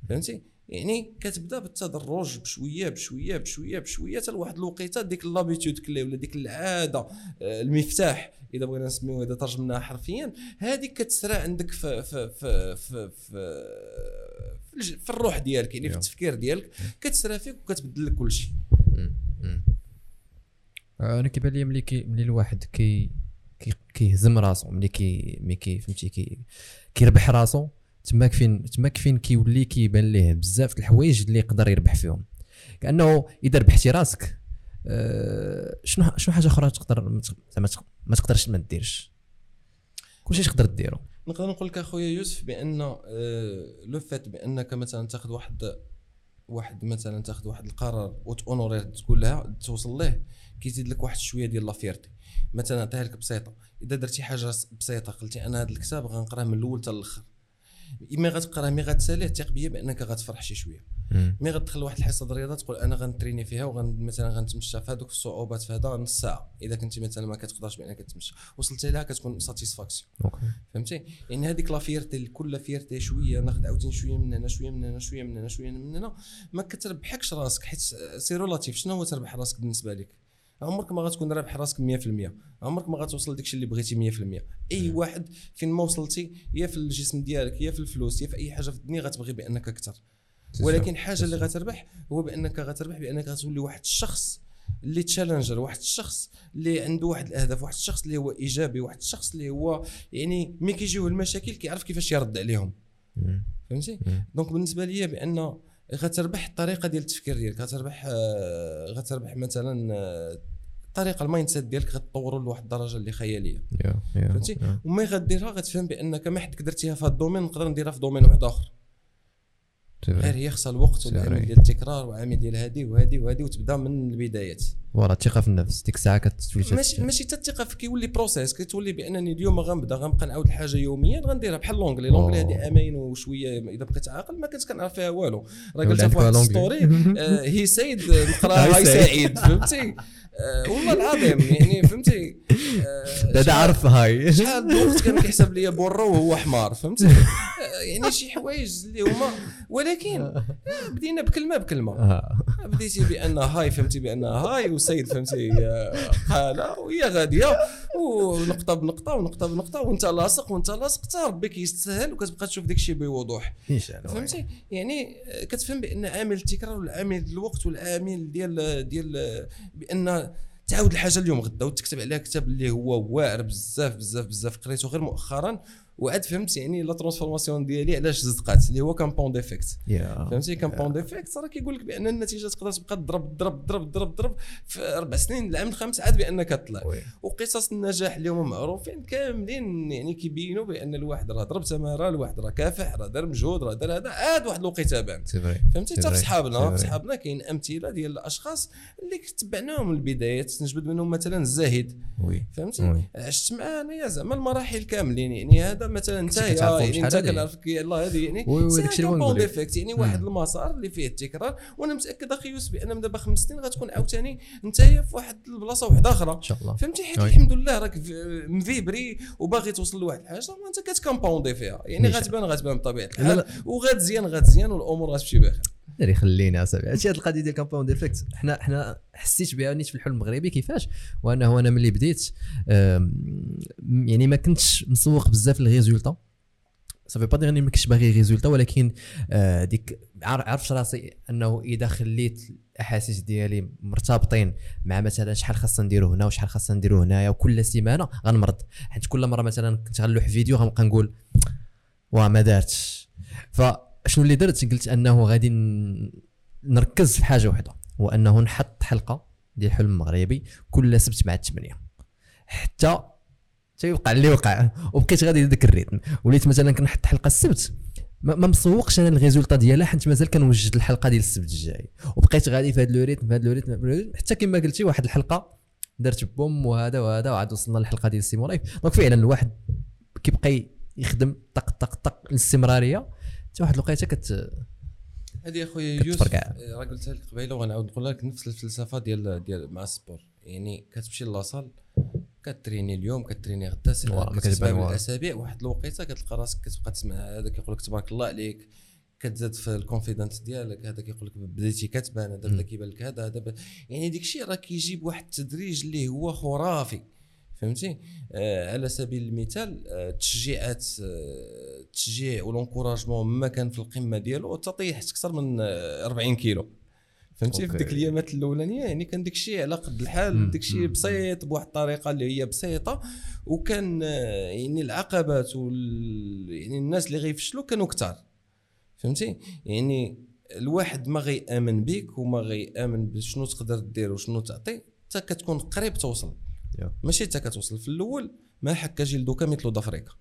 فهمتي؟ يعني كتبدا بالتدرج بشويه بشويه بشويه بشويه حتى لواحد الوقيته ديك l'habitude كلي ولا ديك العاده آه، المفتاح اذا بغينا نسميوه اذا ترجمناها حرفيا هذيك كتسرى عندك في في في في, في في, الروح ديالك يعني في. التفكير ديالك كتسرى فيك وكتبدل لك كل شيء. أنا كيبان لي ملي ملي الواحد كي كي كيهزم راسو ملي كي ملي كي فهمتي كي كيربح راسو تماك فين تماك فين كيولي كيبان ليه بزاف الحوايج اللي يقدر يربح فيهم. كأنه إذا ربحتي راسك آه، شنو شنو حاجة أخرى تقدر ما تق- زعما ما تقدرش ما ديرش كلشي تقدر ديرو. نقدر نقول لك أخويا يوسف بأن آه، لو فات بأنك مثلا تأخذ واحد واحد مثلا تأخذ واحد القرار وت honorer يه تقول لها توصل ليه كيزيد لك واحد شوية ديال la fierté. مثلا نعطيها لك بسيطة. إذا درتي حاجة بسيطة قلتي أنا هذا الكتاب غنقراه من الأول حتى الأخر. مي غتقراه مي غتساليه ثق بيا بأنك غتفرح شي شوية. مي غتدخل واحد الحصة د الرياضه تقول أنا غنتريني فيها وغن مثلا غنتمشى في هذوك الصعوبات في هذا نص ساعة. إذا كنتي مثلا ما كتقدرش بأنك تمشي وصلتي لها كتكون satisfaction فهمتي؟ يعني هذيك la fierté كل fierté شوية ناخذ عاوتاني شوية من هنا شوية من هنا شوية من هنا شوية من هنا. ما كتربحكش راسك حيت c'est relatif شنو هو تربح راسك بالنسبة لك؟ عمرك ما غتكون رابح راسك 100% عمرك ما غتوصل لداكشي اللي بغيتي 100% أي واحد فين ما وصلتي يا في الجسم ديالك يا في الفلوس يا في أي حاجة في الدنيا غتبغي بأنك أكثر. ولكن حاجة اللي غتربح هو بأنك غتربح بأنك غتولي واحد الشخص اللي challenger واحد الشخص اللي عنده واحد الأهداف واحد الشخص اللي هو إيجابي واحد الشخص اللي هو يعني ملي كيجيوه المشاكل كيعرف كيفاش يرد عليهم. فهمتي. donc بالنسبة لي بأن غتربح الطريقة ديال التفكير ديالك غتربح آه، غتربح مثلا آه، الطريقة ال mindset ديالك غتطوروا لواحد الدرجة اللي خيالية يا يا فهمتي يا. ومي غديرها غتفهم بأنك ما حدك درتيها في هذا ال domaine نقدر نديرها في domaine واحد آخر. غير هي خصها الوقت والعامل. ديال التكرار وعامل ديال هادي وهادي وهادي وتبدا من البدايات voilà الثقة في النفس ديك الساعة كتولي ماشي ماشي حتى الثقة فيك كيولي process كتولي بأنني اليوم غنبدأ غنبقى نعاود الحاجة يوميا غنديرها بحال l'anglais l'anglais. هذه آمين وشوية إذا بقيت عاقل ما كنت كنعرف فيها والو راه قلتها في واحد. story هي سيد هاي سعيد. فهمتي والله العظيم يعني فهمتي؟ آه، هذا شحال- عارف هاي. شحال دوقت كان كيحسب لي برا وهو حمار فهمتي؟ آه، يعني شي حوايج اللي هما ولكن آه، بدينا بكلمة بكلمة. آه. بديتي بأن هاي فهمتي بأن هاي وسيد فهمتي آه، قال وهي غادية ونقطة بنقطة ونقطة بنقطة وانت لاصق وانت لاصق حتى ربي كيستاهل وكتبقى تشوف داك الشيء بوضوح. إن شاء الله. فهمتي؟ يعني آه، كتفهم بأن عامل التكرار والعامل الوقت والعامل ديال ديال آه، بأن تعاود الحاجة اليوم غدا وتكتب عليها كتاب اللي هو واعر بزاف بزاف بزاف قريته غير مؤخرا. وعاد فهمت يعني la transformation ديالي علاش زدقات اللي هو compound effect يا فهمتي؟ compound effect راه كيقول لك بأن النتيجة تقدر تبقى تضرب تضرب تضرب تضرب تضرب في أربع سنين العام الخامس عاد بانك تطلع oui. وقصص النجاح اللي هما معروفين كاملين يعني كيبينوا بأن الواحد راه ضرب تمارة الواحد راه كافح راه دار مجهود راه دار هذا عاد واحد الوقيته بان فهمتي؟ حتى في. صحابنا في. صحابنا كاين أمثلة ديال الأشخاص اللي تبعناهم من البدايات نجبد منهم مثلا الزاهد. oui. فهمتي؟ oui. عشت معاه انايا زعما المراحل كاملين يعني هذا مثلا انت يعني انت. كنعرفك يلاه هذه يعني c'est داكشي الكompound effect يعني واحد المسار اللي فيه التكرار وأنا متاكد أخي يوسف بان من دابا خمس سنين غتكون عاوتاني انت في واحد البلاصة واحدة أخرى إن شاء الله فهمتي حيت. الحمد لله راك في- م vibrer ي وباغي توصل لواحد الحاجة ما انت كت compound ي فيها يعني. غتبان غتبان بطبيعة الحال وغتزيان غتزيان والأمور غتمشي بخير اللي خليني اصاحبي هادشي هاد القضية ديال compound effect حنا حنا حسيت بها نيت في الحلم المغربي كيفاش؟ وانه أنا ملي بديت يعني ما كنتش مسوق بزاف لل résultat صافي à dire إني ما كنتش باغي résultat ولكن آه، ديك عرفت راسي أنه إذا خليت الأحاسيس ديالي مرتبطين مع مثلا شحال خاصنا نديرو هنا وشحال خاصنا نديرو هنايا وكل سيمانة غنمرض. حيت كل مرة مثلا كنت غنلوح فيديو غنبقى نقول واه ما دارتش. فشنو اللي درت؟ قلت أنه غادي نركز في حاجة واحدة هو أنه نحط حلقة ديال الحلم المغربي كل سبت مع الثمانيه حتى حتى يوقع اللي وقع وبقيت غادي ذاك ال rythme. وليت مثلا كنحط حلقة السبت ما, مسوقش أنا ال résultat ديالها حيت مازال كنوجد الحلقة ديال السبت الجاي. وبقيت غادي في هذا le rythme في هذا le rythme، حتى كما قلتي واحد الحلقة درت boom وهذا وهذا وعاد وصلنا للحلقه ديال السيمو لايف donc فعلا الواحد كيبقى يخدم طق طق طق الاستمرارية. حتى واحد الوقيته كت هذه أخويا. يوسف آه، راه قلتها لك قبيلة وغنعاود نقول لك نفس الفلسفة ديال ديال مع ال sport يعني كتمشي la salle كتريني اليوم كتريني غدا كتبان والو. بالاسابيع واحد الوقيتة كتلقى راسك كتبقى تسمع هذا كيقول لك تبارك الله عليك كتزاد في ال confidence ديالك هذا كيقول لك بديتي كتبان هذا بدا كيبان لك هذا هذا يعني ديك الشيء راه كيجي بواحد التدريج اللي هو خرافي فهمتي آه على سبيل المثال آه التشجيعات آه التشجيع وال encouragement ما كان في القمة ديالو تطيحت أكثر من آه 40 كيلو فهمتي في. ديك الأيامات الأولانية يعني كان ديك الشيء على قد الحال. ديك الشيء. بسيط بواحد الطريقة اللي هي بسيطة وكان آه، يعني العقبات وال يعني الناس اللي غيفشلوا كانوا كتار فهمتي يعني الواحد ما غيأمن بيك وما غيأمن بشنو تقدر دير وشنو تعطي حتى كتكون قريب توصل. ماشي حتى كتوصل في الأول ما حك جلدك مثل ظفرك.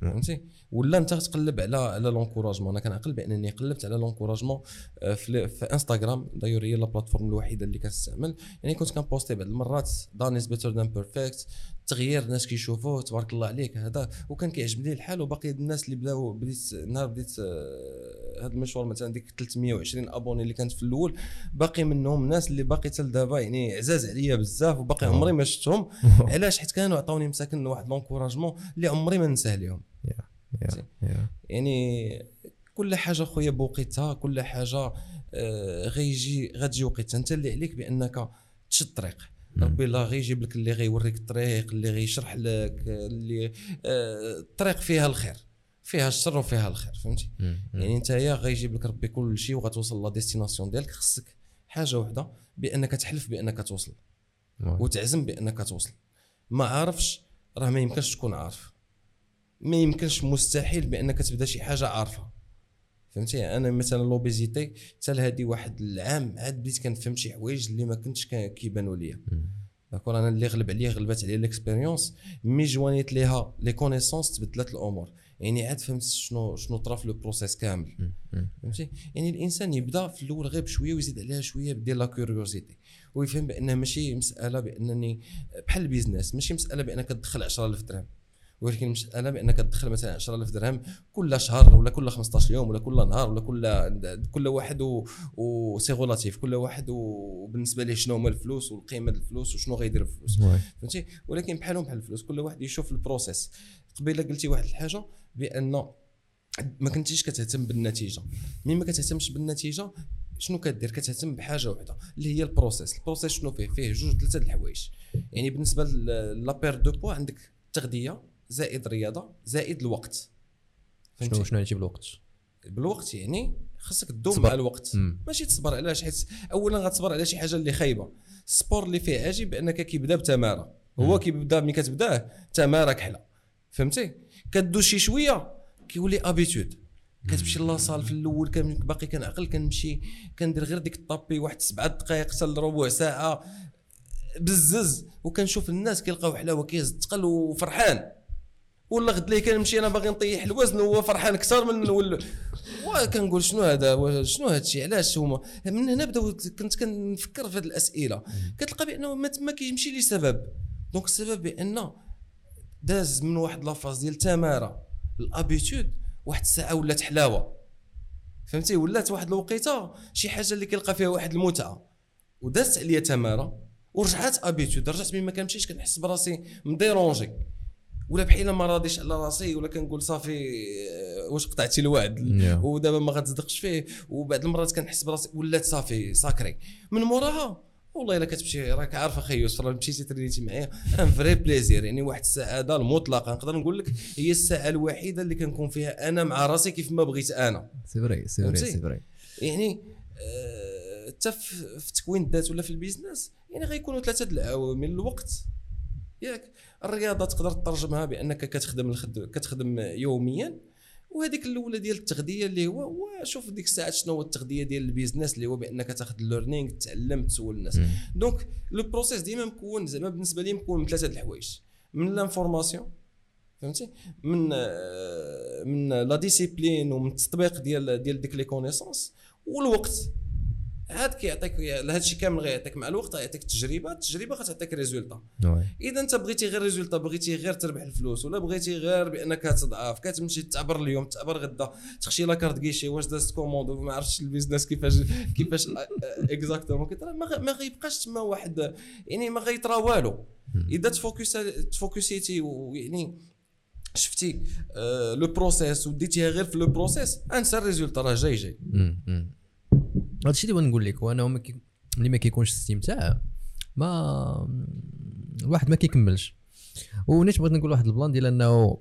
فهمتي؟ ولا أنت تقلب على على l'encouragement أنا كنعقل بأنني قلبت على l'encouragement آه، في, في انستغرام d'ailleurs هي la plateforme الوحيدة اللي كنستعمل يعني كنت كن poster ي بعض المرات done is better than perfect تغيير الناس كيشوفوه تبارك الله عليك. هذا وكان كيعجبني الحال وباقي الناس اللي بداو بديت نهار بديت آه، هذا المشوار مثلا ديك 320 abonnés اللي كانت في الأول باقي منهم ناس اللي باقي حتى لدابا يعني عزاز عليا بزاف وباقي عمري ما شفتهم. علاش؟ حيت كانوا عطاوني مساكن واحد لونكوراجمون اللي عمري ما ننساه لهم يعني كل حاجة خويا بوقيتها كل حاجة آه، غيجي غتجي وقيتها. أنت اللي عليك بأنك تشد الطريق ربي الله غيجيب لك اللي غيوريك الطريق اللي غيشرح لك اللي آه، الطريق فيها الخير فيها الشر وفيها الخير فهمتي. يعني انت يا غيجيب لك ربي كل شيء وغتوصل la destination ديالك خصك حاجة واحدة بانك تحلف بانك توصل. وتعزم بانك توصل ما عارفش راه ما يمكنش تكون عارف ما يمكنش مستحيل بانك تبدا شي حاجة عارفها فهمتي؟ أنا مثلا l'obésité حتى لهادي واحد العام عاد بديت كنفهم شي حوايج اللي ما كنتش كيبانوا ليا. d'accord أنا اللي غلب عليا غلبت عليا l'expérience mais جوانيت ليها les connaissances تبدلت الأمور. يعني عاد فهمت شنو شنو طرا في le process كامل. فهمتي؟ يعني الإنسان يبدأ في الأول غير بشوية ويزيد عليها شوية بدير la curiosité ويفهم بان ماشي مسألة بأنني بحال ال business ماشي مسألة بأنك تدخل 10000 درهم. ولكن مساله بأنك تدخل مثلا 10000 درهم كل شهر ولا كل 15 يوم ولا كل نهار ولا كل كل واحد و, و c'est relatif كل واحد وبالنسبه ليه شنو هما الفلوس والقيمة الفلوس وشنو غيدير بالفلوس oui. فهمتي؟ ولكن بحالهم بحال الفلوس كل واحد يشوف ال process. قبيلة قلتي واحد الحاجة بأن ما كنتيش كتهتم بالنتيجة. مين ما كتهتمش بالنتيجة شنو كدير؟ كتهتم بحاجة واحدة اللي هي ال process. ال process شنو فيه؟ فيه جوج ثلاثة د الحوايج. يعني بالنسبة la perte de poids عندك التغذيه زائد الرياضه زائد الوقت. شنو فهمتي؟ شنو هادشي بالوقت؟ بالوقت يعني خاصك تدوم. مع الوقت. مم. ماشي تصبر علاش؟ حيت اولا غتصبر على شي حاجة اللي خايبة. ال sport اللي فيه عاجب بانك كيبدأ بتمارة. هو كيبدأ ملي كتبداه تمارة كحلة. فهمتي؟ كدوز شي شوية كيولي ابيتود كتمشي لاصال في الأول كان باقي كنعقل كنمشي كندير غير ديك الطابي واحد سبعة دقائق حتى لربع ساعة. بزز. وكنشوف الناس كيلقاو حلاوة كيهز الثقل وفرحان. ولا غد ليه كنمشي أنا باغي نطيح. الوزن وهو فرحان أكثر من ولا وكنقول شنو هذا؟ شنو هذا الشيء؟ علاش هما؟ من هنا بداو كنت كنفكر في هذه الأسئلة. كتلقى بأنه ما تما كيمشي لي سبب. donc السبب بان داز من واحد la phase ديال التماره ال habitude واحد الساعة ولات حلاوة. فهمتي؟ ولات واحد الوقيتة شي حاجة اللي كيلقى فيها واحد المتعة. ودازت عليا تمارة ورجعت habitude. رجعت مين ما كنمشيش كنحس براسي م dérangé. ولا بحال ما راضيش على راسي ولا كنقول صافي آه، واش قطعتي الوعد؟ Yeah. ودابا ما غتصدقش فيه وبعد المرات كنحس براسي ولات صافي sacré. من موراها والله إلا كتمشي راك عارف أخي يوسف راه مشيتي ترينيتي معايا un vrai plaisir يعني واحد السعاده المطلقة نقدر نقول لك هي الساعة الوحيدة اللي كنكون فيها أنا مع راسي كيف ما بغيت أنا. c'est vrai c'est vrai؟ c'est vrai يعني آه، حتى في في تكوين الذات ولا في ال business يعني غيكونوا ثلاثة د العوامل الوقت. ياك. الرياضة تقدر تترجمها بأنك كتخدم الخد... كتخدم يوميا وهذيك الأولى ديال التغذية اللي هو وشوف ديك الساعات شنو هو التغذية ديال ال business اللي هو بأنك تاخذ ال learning تعلم تسول الناس. donc le process ديما مكون زعما بالنسبة لي مكون من ثلاثة الحوايج. من l'information فهمتي؟ من آه، من la discipline ومن التطبيق ديال ديال ديك les connaissances والوقت. هاد كيعطيك هذا الشيء كامل غيعطيك. مع الوقت غيعطيك التجربة التجربه غتعطيك résultat. إذا أنت بغيتي غير résultat بغيتي غير تربح الفلوس ولا بغيتي غير بأنك تضعف كتمشي تعبر اليوم تعبر غدا تخشي la carte كيشي واش دازت commande وما عرفتش ال business كيفاش كيفاش exactement ما غ- ما غيبقاش تما واحد يعني ما غيطرا والو. إذا تفوكس تفوكسيتي ويعني شفتي آه le process وديتيها غير في le process أنسى ال résultat راه جاي جاي. هادشي اللي بغيت نقول لك كي- ملي ما كيكونش استمتاع ما الواحد ما كيكملش. ونيت بغيت نقول واحد ال plan ديال أنه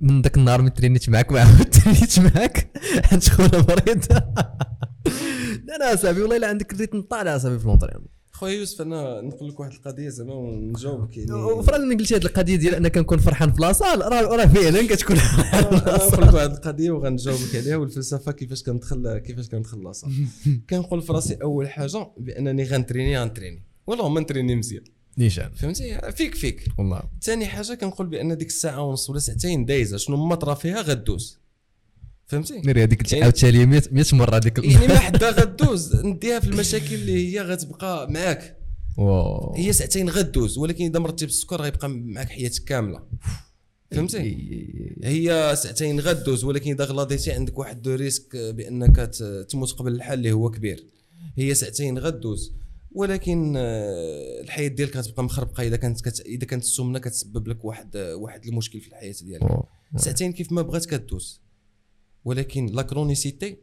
من ذاك النهار ملي ترينيت معاك ما عاود ترينيت معاك. حيت خونا مريض. لا لا أصاحبي والله إلا عندك ال rythme طالع أصاحبي في l'entraînement خويا يوسف أنا نقول لك واحد القضية زعما ونجاوبك يعني. وفعلا قلتي هذه القضية ديال أنا كنكون فرحان في la salle راه راه فعلا كتكون. نقول لك واحد القضية وغنجاوبك عليها والفلسفة كيفاش كندخل كيفاش كندخل la salle كنقول في راسي أول حاجة بأنني غنتريني غنتريني. والله ما نتريني مزيان. نيشان. فهمتي؟ فيك فيك. والله. ثاني حاجة كنقول بأن ديك الساعة ونص ولا ساعتين دايزة شنو ما طرا فيها غدوز. فهمتي؟ ناري هذيك يعني- عاوتاني 100 100 مرة هذيك يعني ما حدا غدوز نديها في المشاكل اللي هي غتبقى معاك. wow. هي ساعتين غدوز ولكن إذا مرضتي بالسكر غيبقى معاك حياتك كاملة. فهمتي؟ هي ساعتين غدوز ولكن إذا غلاضيتي عندك واحد de risque بأنك تموت قبل الحل اللي هو كبير. هي ساعتين غدوز ولكن آه، الحياة ديالك غتبقى مخربقة. إذا كانت كت... إذا كانت السمنة كتسبب لك واحد واحد المشكل في الحياة ديالك. ساعتين كيف ما بغات كدوز. ولكن la chronicité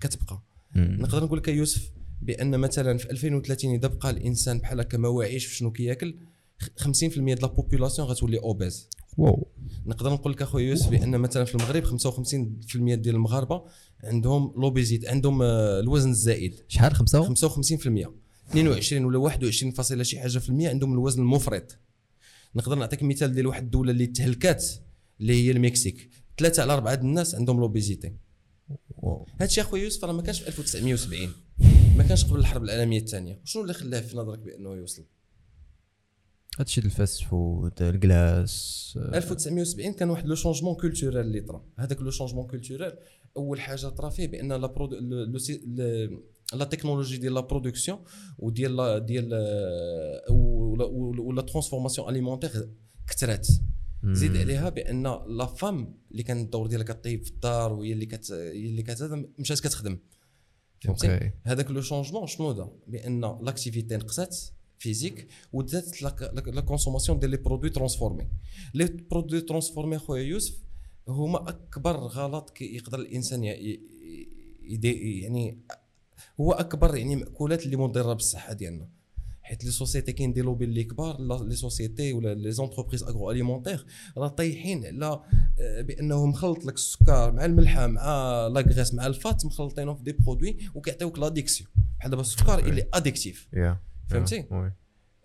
كتبقى. نقدر نقول لك يوسف بأن مثلا في 2030 إذا بقى الإنسان بحال هكا ما واعيش في شنو كياكل خ- 50% ديال la population غتولي obèse wow. نقدر نقول لك أخويا يوسف بأن مثلا في المغرب 55% ديال المغاربة عندهم l'obésité عندهم آه، الوزن الزائد. شحال؟ خمسة؟ 55% 22 ولا 21 فاصلة شي حاجة في المية عندهم الوزن المفرط. نقدر نعطيك مثال ديال واحد الدولة اللي تهلكات اللي هي المكسيك. ثلاثة على أربعة الناس عندهم l'obésité. هادشي أخويا يوسف راه ما كانش في 1970 ما كانش قبل الحرب العالمية الثانية. شنو اللي خلاه في نظرك بأنه يوصل؟ هادشي ديال ال fast food الكلاس. 1970 كان واحد le changement culturel اللي طرا. هذاك le changement culturel أول حاجة طرا فيه بأن la produ- la technologie ديال la production وديال ديال آه، ولا- ولا و la transformation alimentaire كثرات زيد عليها بأن la femme اللي كان الدور ديالها كطيب في الدار وهي اللي كت هي اللي كت مشات كتخدم. فهمتي؟ هذاك le changement شنو دار بأن l'activité نقصات physique ودات la consommation ديال les produits transformés les produits transformés خويا يوسف هما أكبر غلط كي يقدر الإنسان يعني هو أكبر يعني مأكولات اللي مضرة بالصحة ديالنا. حيت les sociétés كاين des lobbies اللي كبار لا- les sociétés ولا les entreprises agroalimentaires راه طايحين على آه، بانه مخلط لك السكر مع الملحه مع la graisse مع ال fat مخلطينهم في des produits وكيعطيوك l'addiction بحال دابا السكر اللي addictif فهمتي؟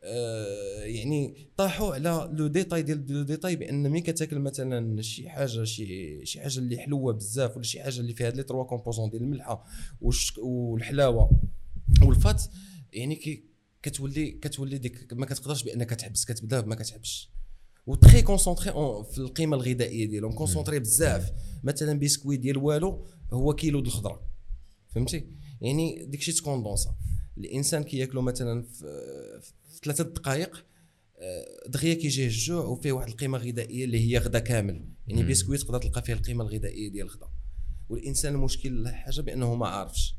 آه، يعني طاحوا على le détail ديال le détail بأن ملي كتاكل مثلا شي حاجة شي شي حاجة اللي حلوة بزاف ولا شي حاجة اللي فيها les trois composants ديال الملحة والحلاوة وال fat يعني كي كتولي كتولي ديك ما كتقدرش بأنك تحبس كتبدا ما كتحبش. و très concentrés في القيمة الغذائية ديالهم concentrés بزاف. مثلا بيسكوي ديال والو هو كيلو د الخضرة. فهمتي؟ يعني داكشي تـ condensa الإنسان كياكلو مثلا في, ثلاثة دقائق آه، دغيا كيجيه الجوع وفيه واحد القيمة غذائية اللي هي غدا كامل. يعني. بيسكوي تقدر تلقى فيه القيمة الغذائية ديال الغدا. والإنسان المشكل حاجة بأنه ما عارفش.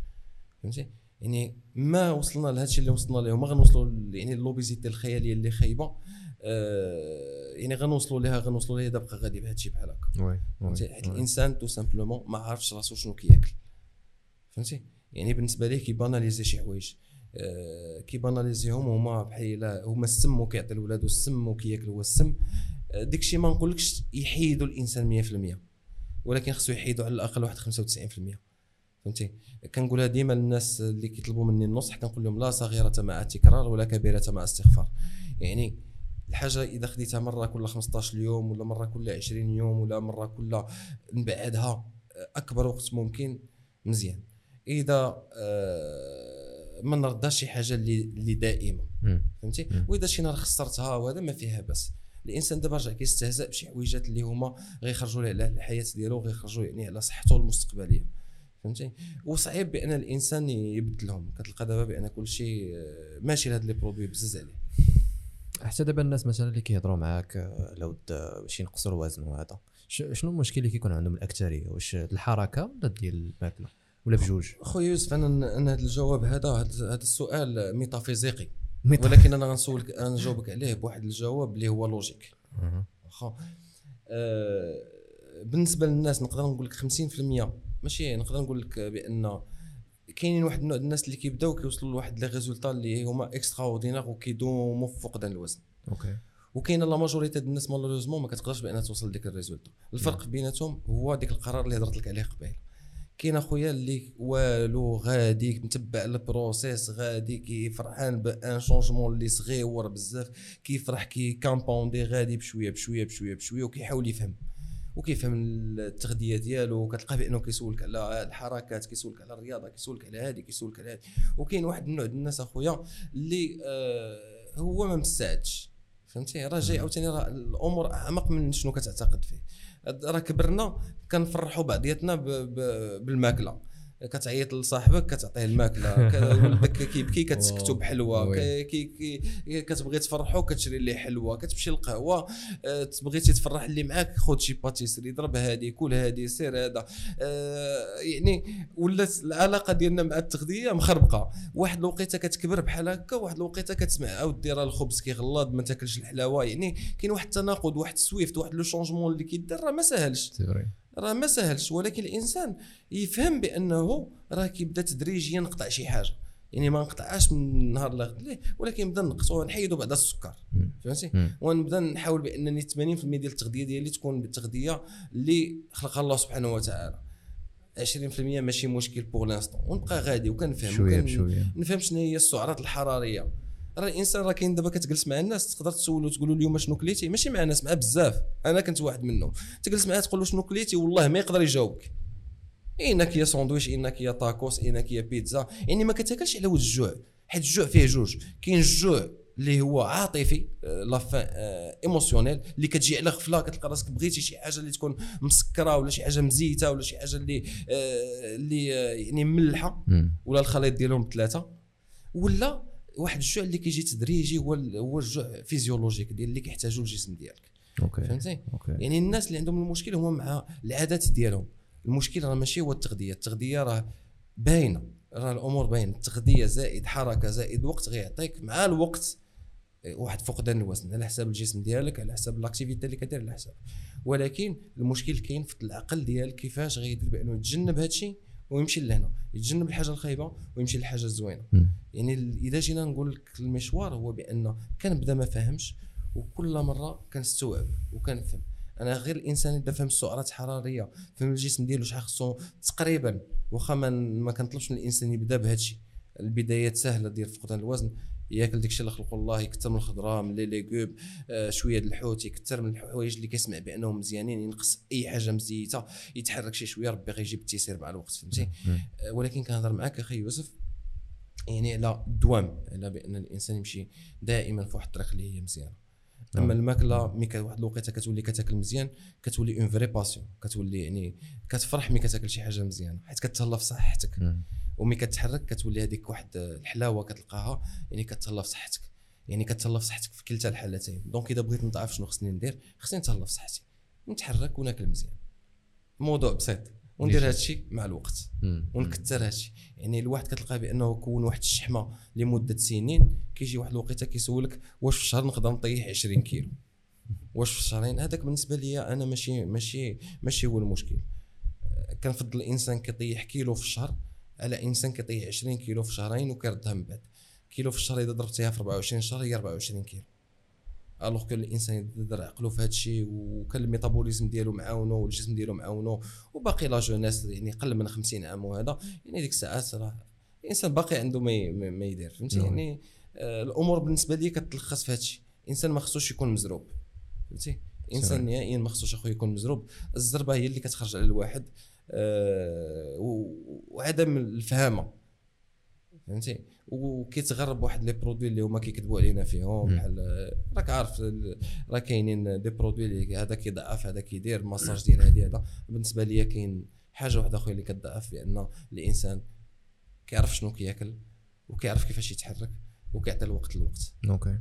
فهمتي؟ يعني ما وصلنا لهذا الشيء اللي وصلنا له ما غنوصلوا يعني l'obésité الخيالية اللي خايبة. آه يعني غنوصلوا لها غنوصلوا لها دابا غادي بهذا الشيء بحال هكا. oui حيت الإنسان tout simplement ما عارفش راسو شنو كياكل. فهمتي؟ يعني بالنسبة ليه كي banaliser شي حوايج. آه كي banaliser هم هما بحال هما السم وكيعطي لولادو السم وكياكل هو السم. آه ديك الشيء ما نقولكش يحيدوا الإنسان 100% ولكن خصو يحيدوا على الأقل واحد 95% فهمتي؟ كنقولها ديما للناس اللي كيطلبوا مني النصح كنقول لهم لا صغيرة مع التكرار ولا كبيرة مع استغفار يعني الحاجة إذا خديتها مرة كل 15 يوم ولا مرة كل 20 يوم ولا مرة كل نبعدها أكبر وقت ممكن مزيان. إذا آه، ما نرداش شي حاجة اللي اللي دائمة. فهمتي. وإذا شي نهار خسرتها وهذا ما فيها بس الإنسان دابا رجع كيستهزأ بشي حويجات اللي هما غيخرجوا ليه على الحياة ديالو وغيخرجوا يعني على صحته المستقبلية. فهمتي؟ وصعيب بأن الإنسان يبدلهم كتلقى دابا بأن كل شيء ماشي لهاد les produits بزز عليه. حتى دابا الناس مثلا اللي كيهضروا معاك آه، لو د- باش ينقصوا الوزن وهذا شنو المشكل اللي كيكون عندهم الأكثرية؟ واش الحركة ولا ديال الماكلة ولا بجوج؟ خويا يوسف أنا أنا هذا الجواب هذا هذا السؤال métaphysique. ولكن أنا غنسولك أنا نجاوبك عليه بواحد الجواب اللي هو logique. واخا آه، بالنسبة للناس نقدر نقول لك 50% ماشي نقدر نقول لك بأن كاينين واحد النوع الناس اللي كيبداو كيوصلوا لواحد les résultats اللي هما extraordinaires وكيدوموا في فقدان الوزن. OK. وكاينة la majorité ديال الناس malheureusement ما كتقدرش بان توصل لديك ال résultat. الفرق بيناتهم هو ديك القرار اللي هضرت لك عليه قبيل. كاين أخويا اللي والو غادي متبع ال process غادي كي فرحان بأن changement اللي صغيور بزاف كيفرح كي comprendre غادي بشوية بشوية بشوية بشوية وكيحاول يفهم. وكيفهم التغذية ديالو كتلقاه بأنه كيسولك على الحركات كيسولك على الرياضة كيسولك على هذه كيسولك على هذه. وكاين واحد النوع ديال الناس أخويا اللي آه هو ما مستعدش. فهمتي؟ راه جاي عاوتاني راه الأمور أعمق من شنو كتعتقد فيه. راه كبرنا كنفرحوا بعضياتنا بالماكلة. كتعيط لصاحبك كتعطيه الماكلة ولدك كيبكي كتسكتو بحلوة كتبغي تفرحو كتشري ليه حلوة كتمشي للقهوة آه، تبغيتي تفرح اللي معاك خذ شي pâtisserie ضرب هادي كل هادي سير هذا. آه، يعني ولات العلاقة ديالنا مع التغذية مخربقة. واحد الوقيتة كتكبر بحال هكا واحد الوقيتة كتسمع اودي راه الخبز كيغلظ ما تاكلش الحلاوة. يعني كاين واحد التناقض واحد ال shift واحد le changement اللي كيدار راه ما ساهلش. راه ما ساهلش ولكن الإنسان يفهم بأنه راه كيبدا تدريجيا يقطع شي حاجة. يعني ما نقطعهاش من نهار لغد ليه؟ ولكن نبدا نقصو نحيدو بعدا السكر. فهمتي. ونبدا نحاول بأنني 80% ديال التغذية ديالي تكون بالتغذية اللي خلقها الله سبحانه وتعالى. 20% ماشي مشكل pour l'instant ونبقى غادي وكنفهم شوية بشوية. نفهم شنو هي السعرات الحرارية. راه الانسان راه كاين دابا كتجلس مع الناس تقدر تسولو تقول له اليوم شنو كليتي؟ ماشي مع ناس مع بزاف. أنا كنت واحد منهم. تجلس معاه تقول له شنو كليتي؟ والله ما يقدر يجاوبك. انك يا ساندويش انك يا تاكوس انك يا بيتزا. يعني ما كتاكلش على ود الجوع. حيت الجوع فيه جوج. كاين الجوع اللي هو عاطفي آه، la faim émotionnelle اللي كتجي على غفلة كتلقى راسك بغيتي شي حاجة اللي تكون مسكرة ولا شي حاجة مزيتة ولا شي حاجة اللي آه، اللي آه، يعني ملحة. ولا الخليط ديالهم بثلاثة. ولا واحد الجوع اللي كيجي تدريجي هو هو الجوع physiologique ديال اللي كيحتاجو الجسم ديالك. OK. فهمتي يعني الناس اللي عندهم المشكل هو مع العادات ديالهم. المشكل راه ماشي هو التغذية. التغذية راه باينة. راه الأمور باينة. التغذية زائد حركة زائد وقت غيعطيك مع الوقت واحد فقدان الوزن. على حساب الجسم ديالك على حساب الأكتيفيتي اللي كدير على حساب. ولكن المشكل كاين في العقل ديالك كيفاش غيدير بانه يتجنب هذا الشيء ويمشي لهنا يتجنب الحاجة الخايبة ويمشي للحاجة الزوينة. يعني إذا جينا نقول لك المشوار هو بأن كنبدأ ما فاهمش وكل مرة كنستوعب وكنفهم. أنا غير الإنسان إذا فهم السعرات الحراريه فهم الجسم ديالو شحال خصو تقريبا واخا ما ما كنطلبش من الإنسان يبدأ بهذا الشيء. البدايات سهلة ديال فقدان الوزن. ياكل داكشي اللي خلقه الله يكثر من الخضرة من لي ليغوم آه شوية د الحوت يكثر من الحوايج اللي كيسمع بأنهم مزيانين ينقص أي حاجة مزيتة يتحرك شي شوية ربي غيجيب التيسير مع الوقت فهمتي. آه، ولكن كنهضر معاك أخي يوسف يعني على الدوام على بأن الإنسان يمشي دائما في واحد الطريق اللي هي مزيانة اما نعم. الماكلة mais واحد الوقيتة كتولي كتاكل مزيان كتولي une vraie passion كتولي يعني كتفرح مي كتاكل شي حاجة مزيانة حيت كتهلا في صحتك. مم. ومي كتحرك كتولي هذيك واحد الحلاوة كتلقاها يعني كتهلا في صحتك. يعني كتهلا في صحتك في كلتا الحالتين. donc إذا بغيت نضعف شنو خصني ندير خصني نتهلا في صحتي. نتحرك وناكل مزيان. موضوع بسيط. وندير. هذا الشيء مع الوقت. ونكثر هذا الشيء يعني الواحد كتلقاه بأنه كون واحد الشحمة لمدة سنين كيجي واحد الوقيتة كيسولك واش في الشهر نقدر نطيح 20 كيلو؟ واش في الشهرين؟ هذاك بالنسبة لي أنا ماشي ماشي ماشي هو المشكل. كنفضل الإنسان كيطيح كيلو في الشهر على إنسان كيطيح 20 كيلو في شهرين وكيردها من بعد. كيلو في الشهر إذا ضربتيها في 24 شهر هي 24 كيلو. alors que الإنسان يدير عقله في هذا الشيء وكان ال métabolisme ديالو معاونو والجسم ديالو معاونو وباقي la jeunesse يعني قل من 50 عام وهذا يعني ديك الساعات راه الإنسان باقي عنده ما ما يدير فهمتي؟ نعم. يعني آه الأمور بالنسبة لي كتلخص في هذا الشيء الإنسان ما خصوش يكون مزروب فهمتي؟ الإنسان نهائيا ما خصوش أخويا يكون مزروب. الزربة هي اللي كتخرج على الواحد آه وعدم الفهامة. فهمتي؟ وكيتغرب واحد les produits اللي هما كيكذبوا علينا فيهم. بحال راك عارف راه كاينين des produits اللي هذا كيضعف هذا كيدير ماساج ديال هذه هذا. بالنسبة ليا كاين حاجة واحدة أخرى اللي كتضعف بان الإنسان كيعرف شنو كياكل وكيعرف كيفاش يتحرك وكيعطي الوقت للوقت okay.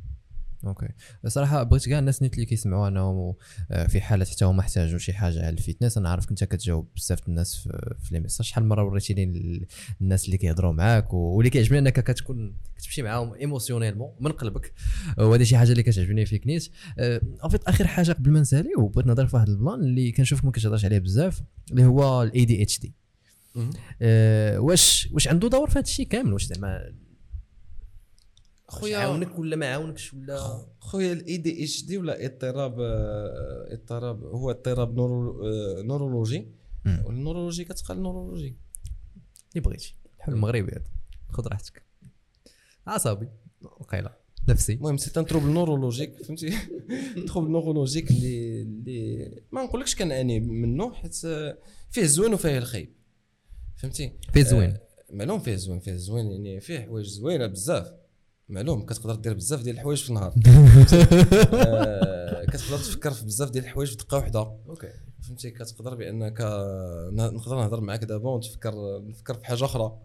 okay. صراحة بغيت كاع الناس نيت اللي كيسمعوا أنهم آه، في حالة حتى هما احتاجوا شي حاجة على ال fitness. أنا عارف انت كتجاوب بزاف الناس في, les messages. شحال من مره وريتيني ال- الناس اللي كيهضروا معاك واللي كيعجبني أنك كتكون كتمشي معاهم émotionnellement من قلبك. وهذه شي حاجة اللي كتعجبني فيك نيت آه، en fait آخر حاجة قبل ما نسالي وبغيت نهضر في واحد ال plan اللي كنشوفك ما كتهضرش عليه بزاف اللي هو ال ADHD واش واش عنده دور في هذا الشيء كامل؟ واش زعما خويا عاونك ولا ما عاونكش ولا؟ خويا ال ADHD ولا اضطراب آه، اضطراب هو اضطراب neuro آه، neurologie. وال neurologie كتقال neurologie. اللي بغيتي. الحل المغربي هذا. خذ راحتك. عصبي وقيله نفسي. المهم c'est un trouble neurologique فهمتي؟ trouble neurologique اللي اللي ما نقولكش كنعاني منه حيت آه، فيه الزوين وفيه الخايب فهمتي؟ فيه زوين. معلوم فيه الزوين فيه الزوين يعني فيه حوايج زوينة بزاف. معلوم كتقدر دير بزاف ديال الحوايج في النهار. آه، كتقدر تفكر في بزاف ديال الحوايج في دقة واحدة okay. فهمتي؟ كتقدر بأنك ن- نقدر نهضر معاك دابا ونتفكر نفكر في حاجة أخرى.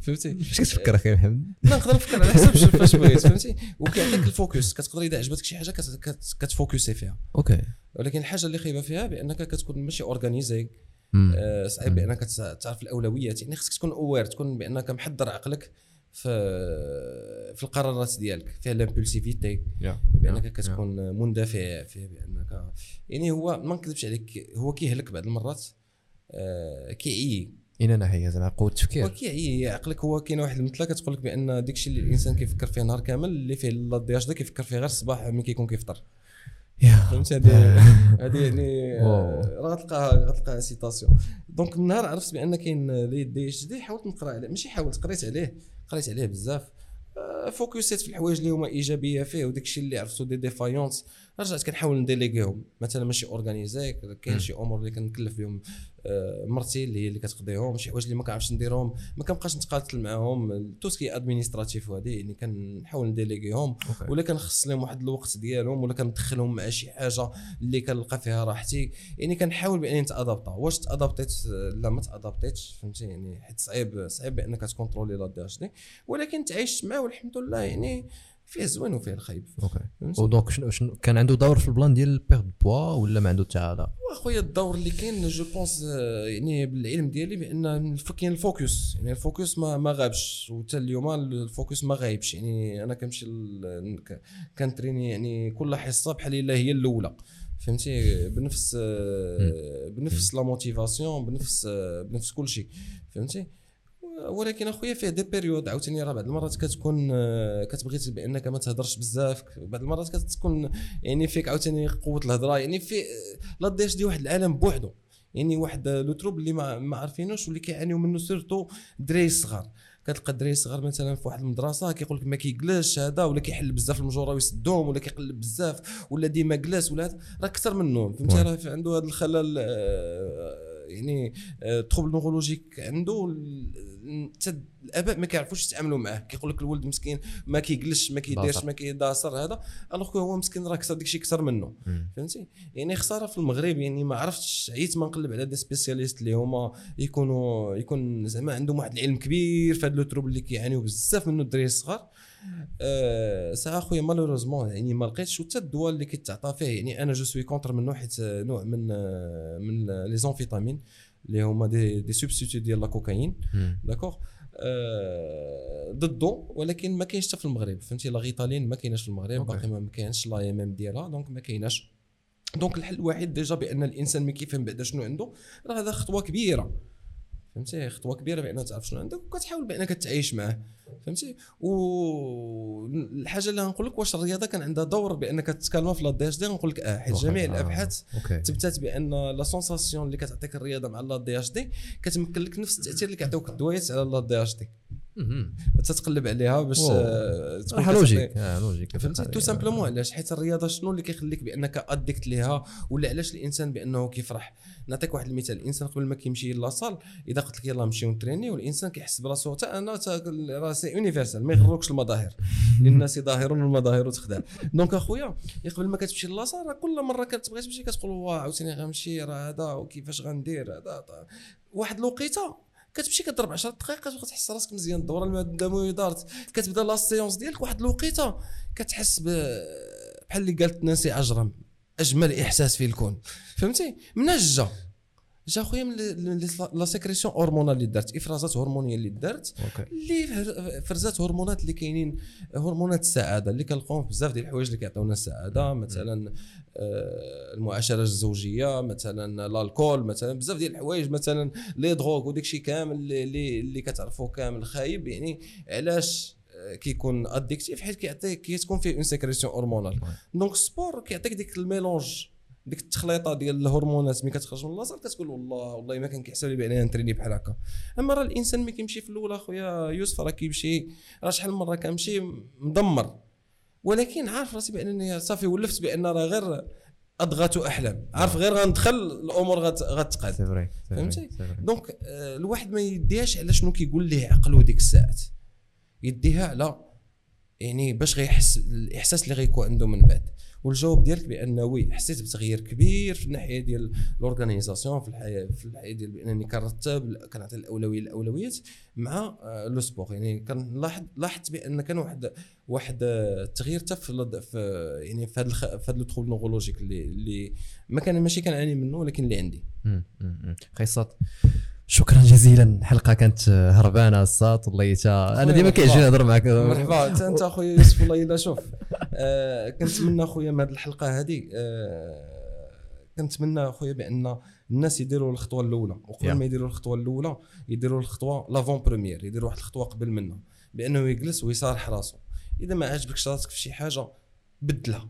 فهمتي؟ اش كتفكر أخي محمد؟ لا نقدر نفكر على حسب فاش بغيت فهمتي؟ وكيعطيك ال focus. كتقدر إذا عجبتك شي حاجة كت- كت- كتفوكسي فيها. okay. ولكن الحاجة اللي خايبة فيها بأنك كتكون ماشي اورغانيزي. آه، صعيب. بأنك تع- تعرف الأولويات. يعني خصك تكون اوير تكون بأنك محضر عقلك. في في القرارات ديالك. فيها لامبولسيفيتي بأنك كتكون مندفع فيه بأنك يعني هو ما نكذبش عليك هو كيهلك بعض المرات. آه، كيعي. اين ناحيه زعما قوة التفكير وكي هي عقلك هو كاين واحد المثله كتقول لك بأن داكشي اللي الإنسان كيفكر فيه نهار كامل اللي فيه لا دي اش دا كيفكر فيه غير الصباح ملي كيكون كيفطر. يا فهمتي؟ هذه هذه يعني. آه، راه غتلقاها غتلقاها citation donc من نهار عرفت بأن كاين l'ADHD حاولت نقرأ عليه. ماشي حاولت قريت عليه. قريت عليه بزاف. آه، فوكسيت في الحوايج اللي هما إيجابية فيه وداك الشيء اللي عرفتو des défaillances رجعت كنحاول نديليغيهم مثلا ماشي organisé كاين. شي أمور اللي كنكلف بهم آه، مرتي اللي هي اللي كتقضيهم شي حوايج اللي ما كنعرفش نديرهم ما كنبقاش نتقاتل معاهم. tout ce qui administratif وهذه يعني كنحاول نديليغيهم. ولا كنخص لهم واحد الوقت ديالهم ولا كندخلهم مع شي حاجة اللي كنلقى فيها راحتي. يعني كنحاول بأنني نتادابتا واش تادابتيت لا ما تادابتيتش فهمتي؟ يعني حيت صعيب صعيب بأنك تكونترولي l'ADHD ولكن تعايشت معاه والحمد لله يعني فيه الزوين وفيه الخايب okay. و donc شنو شنو كان عنده دور في ال plan ديال perte de poids ولا ما عنده حتى هذا؟ واخويا الدور اللي كاين je pense يعني بالعلم ديالي بأن كاين ال focus. يعني ال focus ما ما غابش. وحتى اليوم ال focus ما غايبش. يعني أنا كنمشي كنتريني يعني كل حصة بحال إلا هي الأولى. فهمتي؟ بنفس آه، بنفس la motivation بنفس آه، بنفس كل شيء. فهمتي؟ ولكن اخويا فيه des périodes عاوتاني راه بعض المرات كتكون آه، كتبغي بانك ما تهضرش بزاف بعض المرات كتكون يعني فيك عاوتاني قوة الهضرة يعني في l'ADHD واحد العالم بوحدو يعني واحد le trouble اللي ما, ما عارفينوش واللي كيعانيو منه surtout الدراري الصغار كتلقى الدراري الصغار مثلا في واحد المدرسة كيقول لك ما كيجلسش هذا ولا كيحل بزاف المجورة ويسدهم ولا كيقلب بزاف ولا ديما جلس ولا راه أكثر منه فهمتي. راه عنده هذا الخلل آه، يعني trouble neurologique عنده الاباء ما كيعرفوش يتعاملوا معاه. كيقول لك الولد مسكين ما كيجلسش ما كيديرش. ما كيداصر هذا. alors هو مسكين راه كثر داكشي أكثر منه. فهمتي؟ يعني خسارة في المغرب يعني ما عرفتش عييت ما نقلب على des spécialistes اللي هما يكونوا يكون زعما عندهم واحد العلم كبير في هذا le اللي كيعانيو بزاف منه الدراري الصغار. أه ساعه أخويا malheureusement يعني ما لقيتش وحتى الدواء اللي كيتعطى فيه. يعني أنا je suis contre منه حيت نوع من من les amphétamines اللي هما دي دي ديال لا كوكايين داكوغ ضده ولكن ما كاينش حتى في المغرب. فهمتي؟ la Ritaline ما كايناش في المغرب. باقي ما كاينش l'AMM ديالها donc ما كايناش. donc الحل الوحيد déjà بأن الإنسان ما كيفهم بعدا شنو عنده راه هذا خطوة كبيرة. فهمتي خطوة كبيرة بان تعرف شنو عندك وكتحاول بأنك تعيش معاه فهمتي والحاجة اللي غنقول لك واش الرياضة كان عندها دور بأنك تتحكم في l'ADHD غنقول لك آه حيت. جميع آه. الابحاث okay تثبتت بأن la sensation اللي كتعطيك الرياضة مع l'ADHD كتمكن لك نفس التأثير اللي كيعطيوك الدويات على l'ADHD. تتقلب عليها باش. آه، تكون كتعطي- logique. آه، logique. فهمتي tout simplement علاش؟ حيت الرياضة شنو اللي كيخليك بأنك addict ليها؟ ولا علاش الإنسان بأنه كيفرح؟ نعطيك واحد المثال. الإنسان قبل ما كيمشي la salle إذا قلت لك يلاه نمشيو نتريني والإنسان كيحس براسو حتى أنا راه c'est universel ما يغروكش المظاهر. للناس ظاهر والمظاهر تخدع donc أخويا قبل ما كتمشي la salle راه كل مرة كتبغي تمشي كتقول واه عاوتاني غنمشي راه هذا وكيفاش غندير هذا؟ طا- واحد الوقيتة كتمشي كضرب 10 دقائق وكتحس راسك مزيان الدوره الدمويه دارت. كتبدا la séance ديالك واحد الوقيته كتحس بحال اللي قالت نانسي عجرم أجمل إحساس في الكون. فهمتي؟ منين جا جا خويا من la sécrétion hormonale اللي دارت إفرازات هرمونية اللي دارت اللي فر- فرزات هرمونات اللي كاينين هرمونات السعادة اللي كنلقاوهم في بزاف ديال الحوايج اللي كيعطيونا السعادة. مثلا المعاشرة الزوجية مثلا l'alcool مثلا بزاف ديال الحوايج مثلا les drogues وداك الشيء كامل اللي اللي, اللي كتعرفوا كامل خايب يعني علاش آه، كيكون addictif حيت كيعطيك كتكون فيه une sécrétion hormonale donc ال sport كيعطيك ديك ال mélange ديك التخليطة ديال الهرمونات ملي كتخرج من la salle كتقول والله والله ما كان كيحسب لي بان نتريني بحال هكا. أما راه الإنسان ملي كيمشي في الأول أخويا يوسف راه كيمشي راه شحال من مرة كنمشي مدمر. ولكن عارف راسي بانني صافي ولفت بأن راه غير أضغط احلام عارف غير غندخل الأمور غت- غتقاد فهمتي؟ donc آه، الواحد ما يديهاش على شنو كيقول ليه عقله ديك الساعات. يديها على يعني باش غيحس الإحساس اللي غيكون عنده من بعد. والجواب ديالك بأن oui حسيت بتغيير كبير في الناحية ديال ال organisation في الحياة في الحياة ديال بأنني كنرتب كنعطي الأولوية للاولويات مع آه، le sport يعني كنلاحظ لاحظت بأن كان واحد واحد التغيير حتى في يعني في هذا. في هذا ال trouble neurologique اللي اللي ما كان ماشي كنعاني منه ولكن اللي عندي. خيصات. شكرا جزيلا. الحلقة كانت هربانة الساط والله أنا ديما. كيعجبني نهضر معك مرحبا. انت أنت أخويا يوسف والله إلا شوف. آه كنتمنى أخويا من هذه الحلقة هذه آه كنتمنى أخويا بأن الناس يديروا الخطوة الأولى. وقبل. ما يديروا الخطوة الأولى يديروا الخطوة لافون بروميير يديروا واحد الخطوة قبل منها بأنه يجلس ويصارح راسه إذا ما عجبكش راسك في شي حاجة بدلها.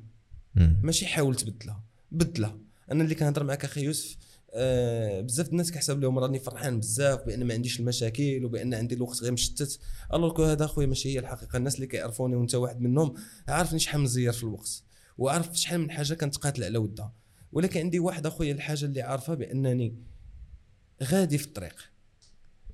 ماشي حاول تبدلها. بدلها. أنا اللي كنهضر معك أخي يوسف آه بزاف الناس كيحسب لهم راني فرحان بزاف بان ما عنديش المشاكل وبان عندي الوقت غير مشتت. الوغ هذا اخويا ماشي هي الحقيقة. الناس اللي كيعرفوني وانت واحد منهم عارفني شحال مزير في الوقت وعارف شحال من حاجة كنتقاتل على ودها. ولكن عندي واحد اخويا الحاجة اللي عارفها بأنني غادي في الطريق.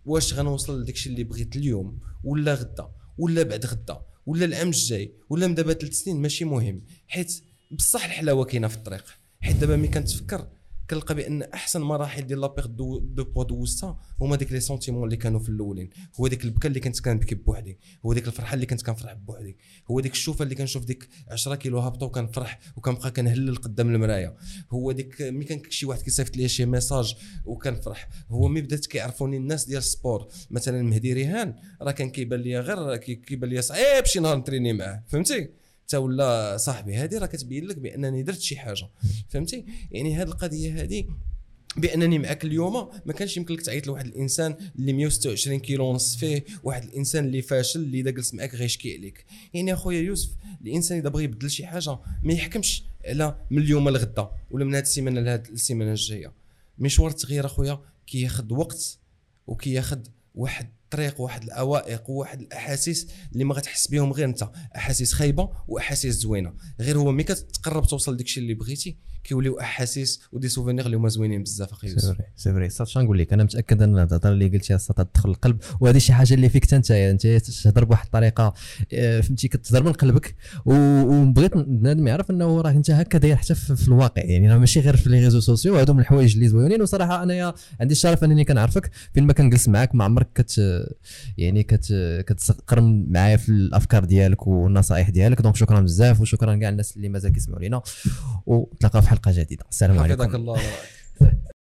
واش غنوصل لداكشي اللي بغيت اليوم؟ ولا غدا؟ ولا بعد غدا؟ ولا العام الجاي؟ ولا من دابا ثلاث سنين؟ ماشي مهم. حيت بصح الحلاوة كاينة في الطريق. حيت دابا ملي كنتفكر كنلقى بأن أحسن مراحل ديال la perte de de poids دوزتها هما ديك les sentiments اللي كانوا في الأولين. هو ديك البكا اللي كنت كنبكي بوحدي. هو ديك الفرحة اللي كنت كنفرح بوحدي. هو ديك الشوفة اللي كنشوف ديك 10 كيلو هابطة وكنفرح وكنبقى كنهلل قدام المرايه هو ديك ملي كان شي واحد كيصيفط لي شي message وكنفرح هو ملي بدات كيعرفوني الناس ديال ال sport. مثلا مهدي ريهان راه كان كيبان لي غير كي- كيبان لي صعيب شي نهار نتريني معاه. فهمتي؟ حتى ولا صاحبي هذه راه كتبين لك بأنني درت شي حاجة. فهمتي؟ يعني هذه القضية هذه بأنني معك اليوم ما كانش يمكن لك تعيط لواحد الإنسان اللي 126 كيلو ونص فيه واحد الإنسان اللي فاشل اللي إذا جلس معك غيشكي عليك. يعني أخويا يوسف الإنسان إذا بغى يبدل شي حاجة ما يحكمش على من اليوم لغدا ولا من هذه السيمانة لهذه السيمانة الجاية. مشوار التغيير أخويا كياخذ وقت وكياخذ واحد الطريق واحد العوائق وواحد الأحاسيس اللي ما غتحس بهم غير انت أحاسيس خايبة وأحاسيس زوينة. غير هو ملي كتقرب توصل داكشي اللي بغيتي كيوليو أحاسيس و des souvenirs اللي هما زوينين بزاف أخي سي يوسف vrai c'est vrai صافي شنو نقول لك أنا متأكد أن الهضره اللي قلتيها صات تدخل القلب وهذه شي حاجة اللي فيك أنت أنت تهضر بواحد الطريقة آه، فهمتي كتهضر من قلبك وبغيت بنادم يعرف أنه راه أنت هكا داير حتى في الواقع يعني راه ماشي غير في les réseaux sociaux هادو من الحوايج اللي زوينين وصراحة أنايا عندي الشرف أنني كنعرفك. فين ما كنجلس معاك ما عمرك كت يعني كت كتقرم معايا في الأفكار ديالك والنصائح ديالك. donc شكرا بزاف وشكرا كاع الناس اللي مازال كيسمعوا لينا ونتلاقاو في حلقة جديدة. السلام حفظك عليكم الله. وراك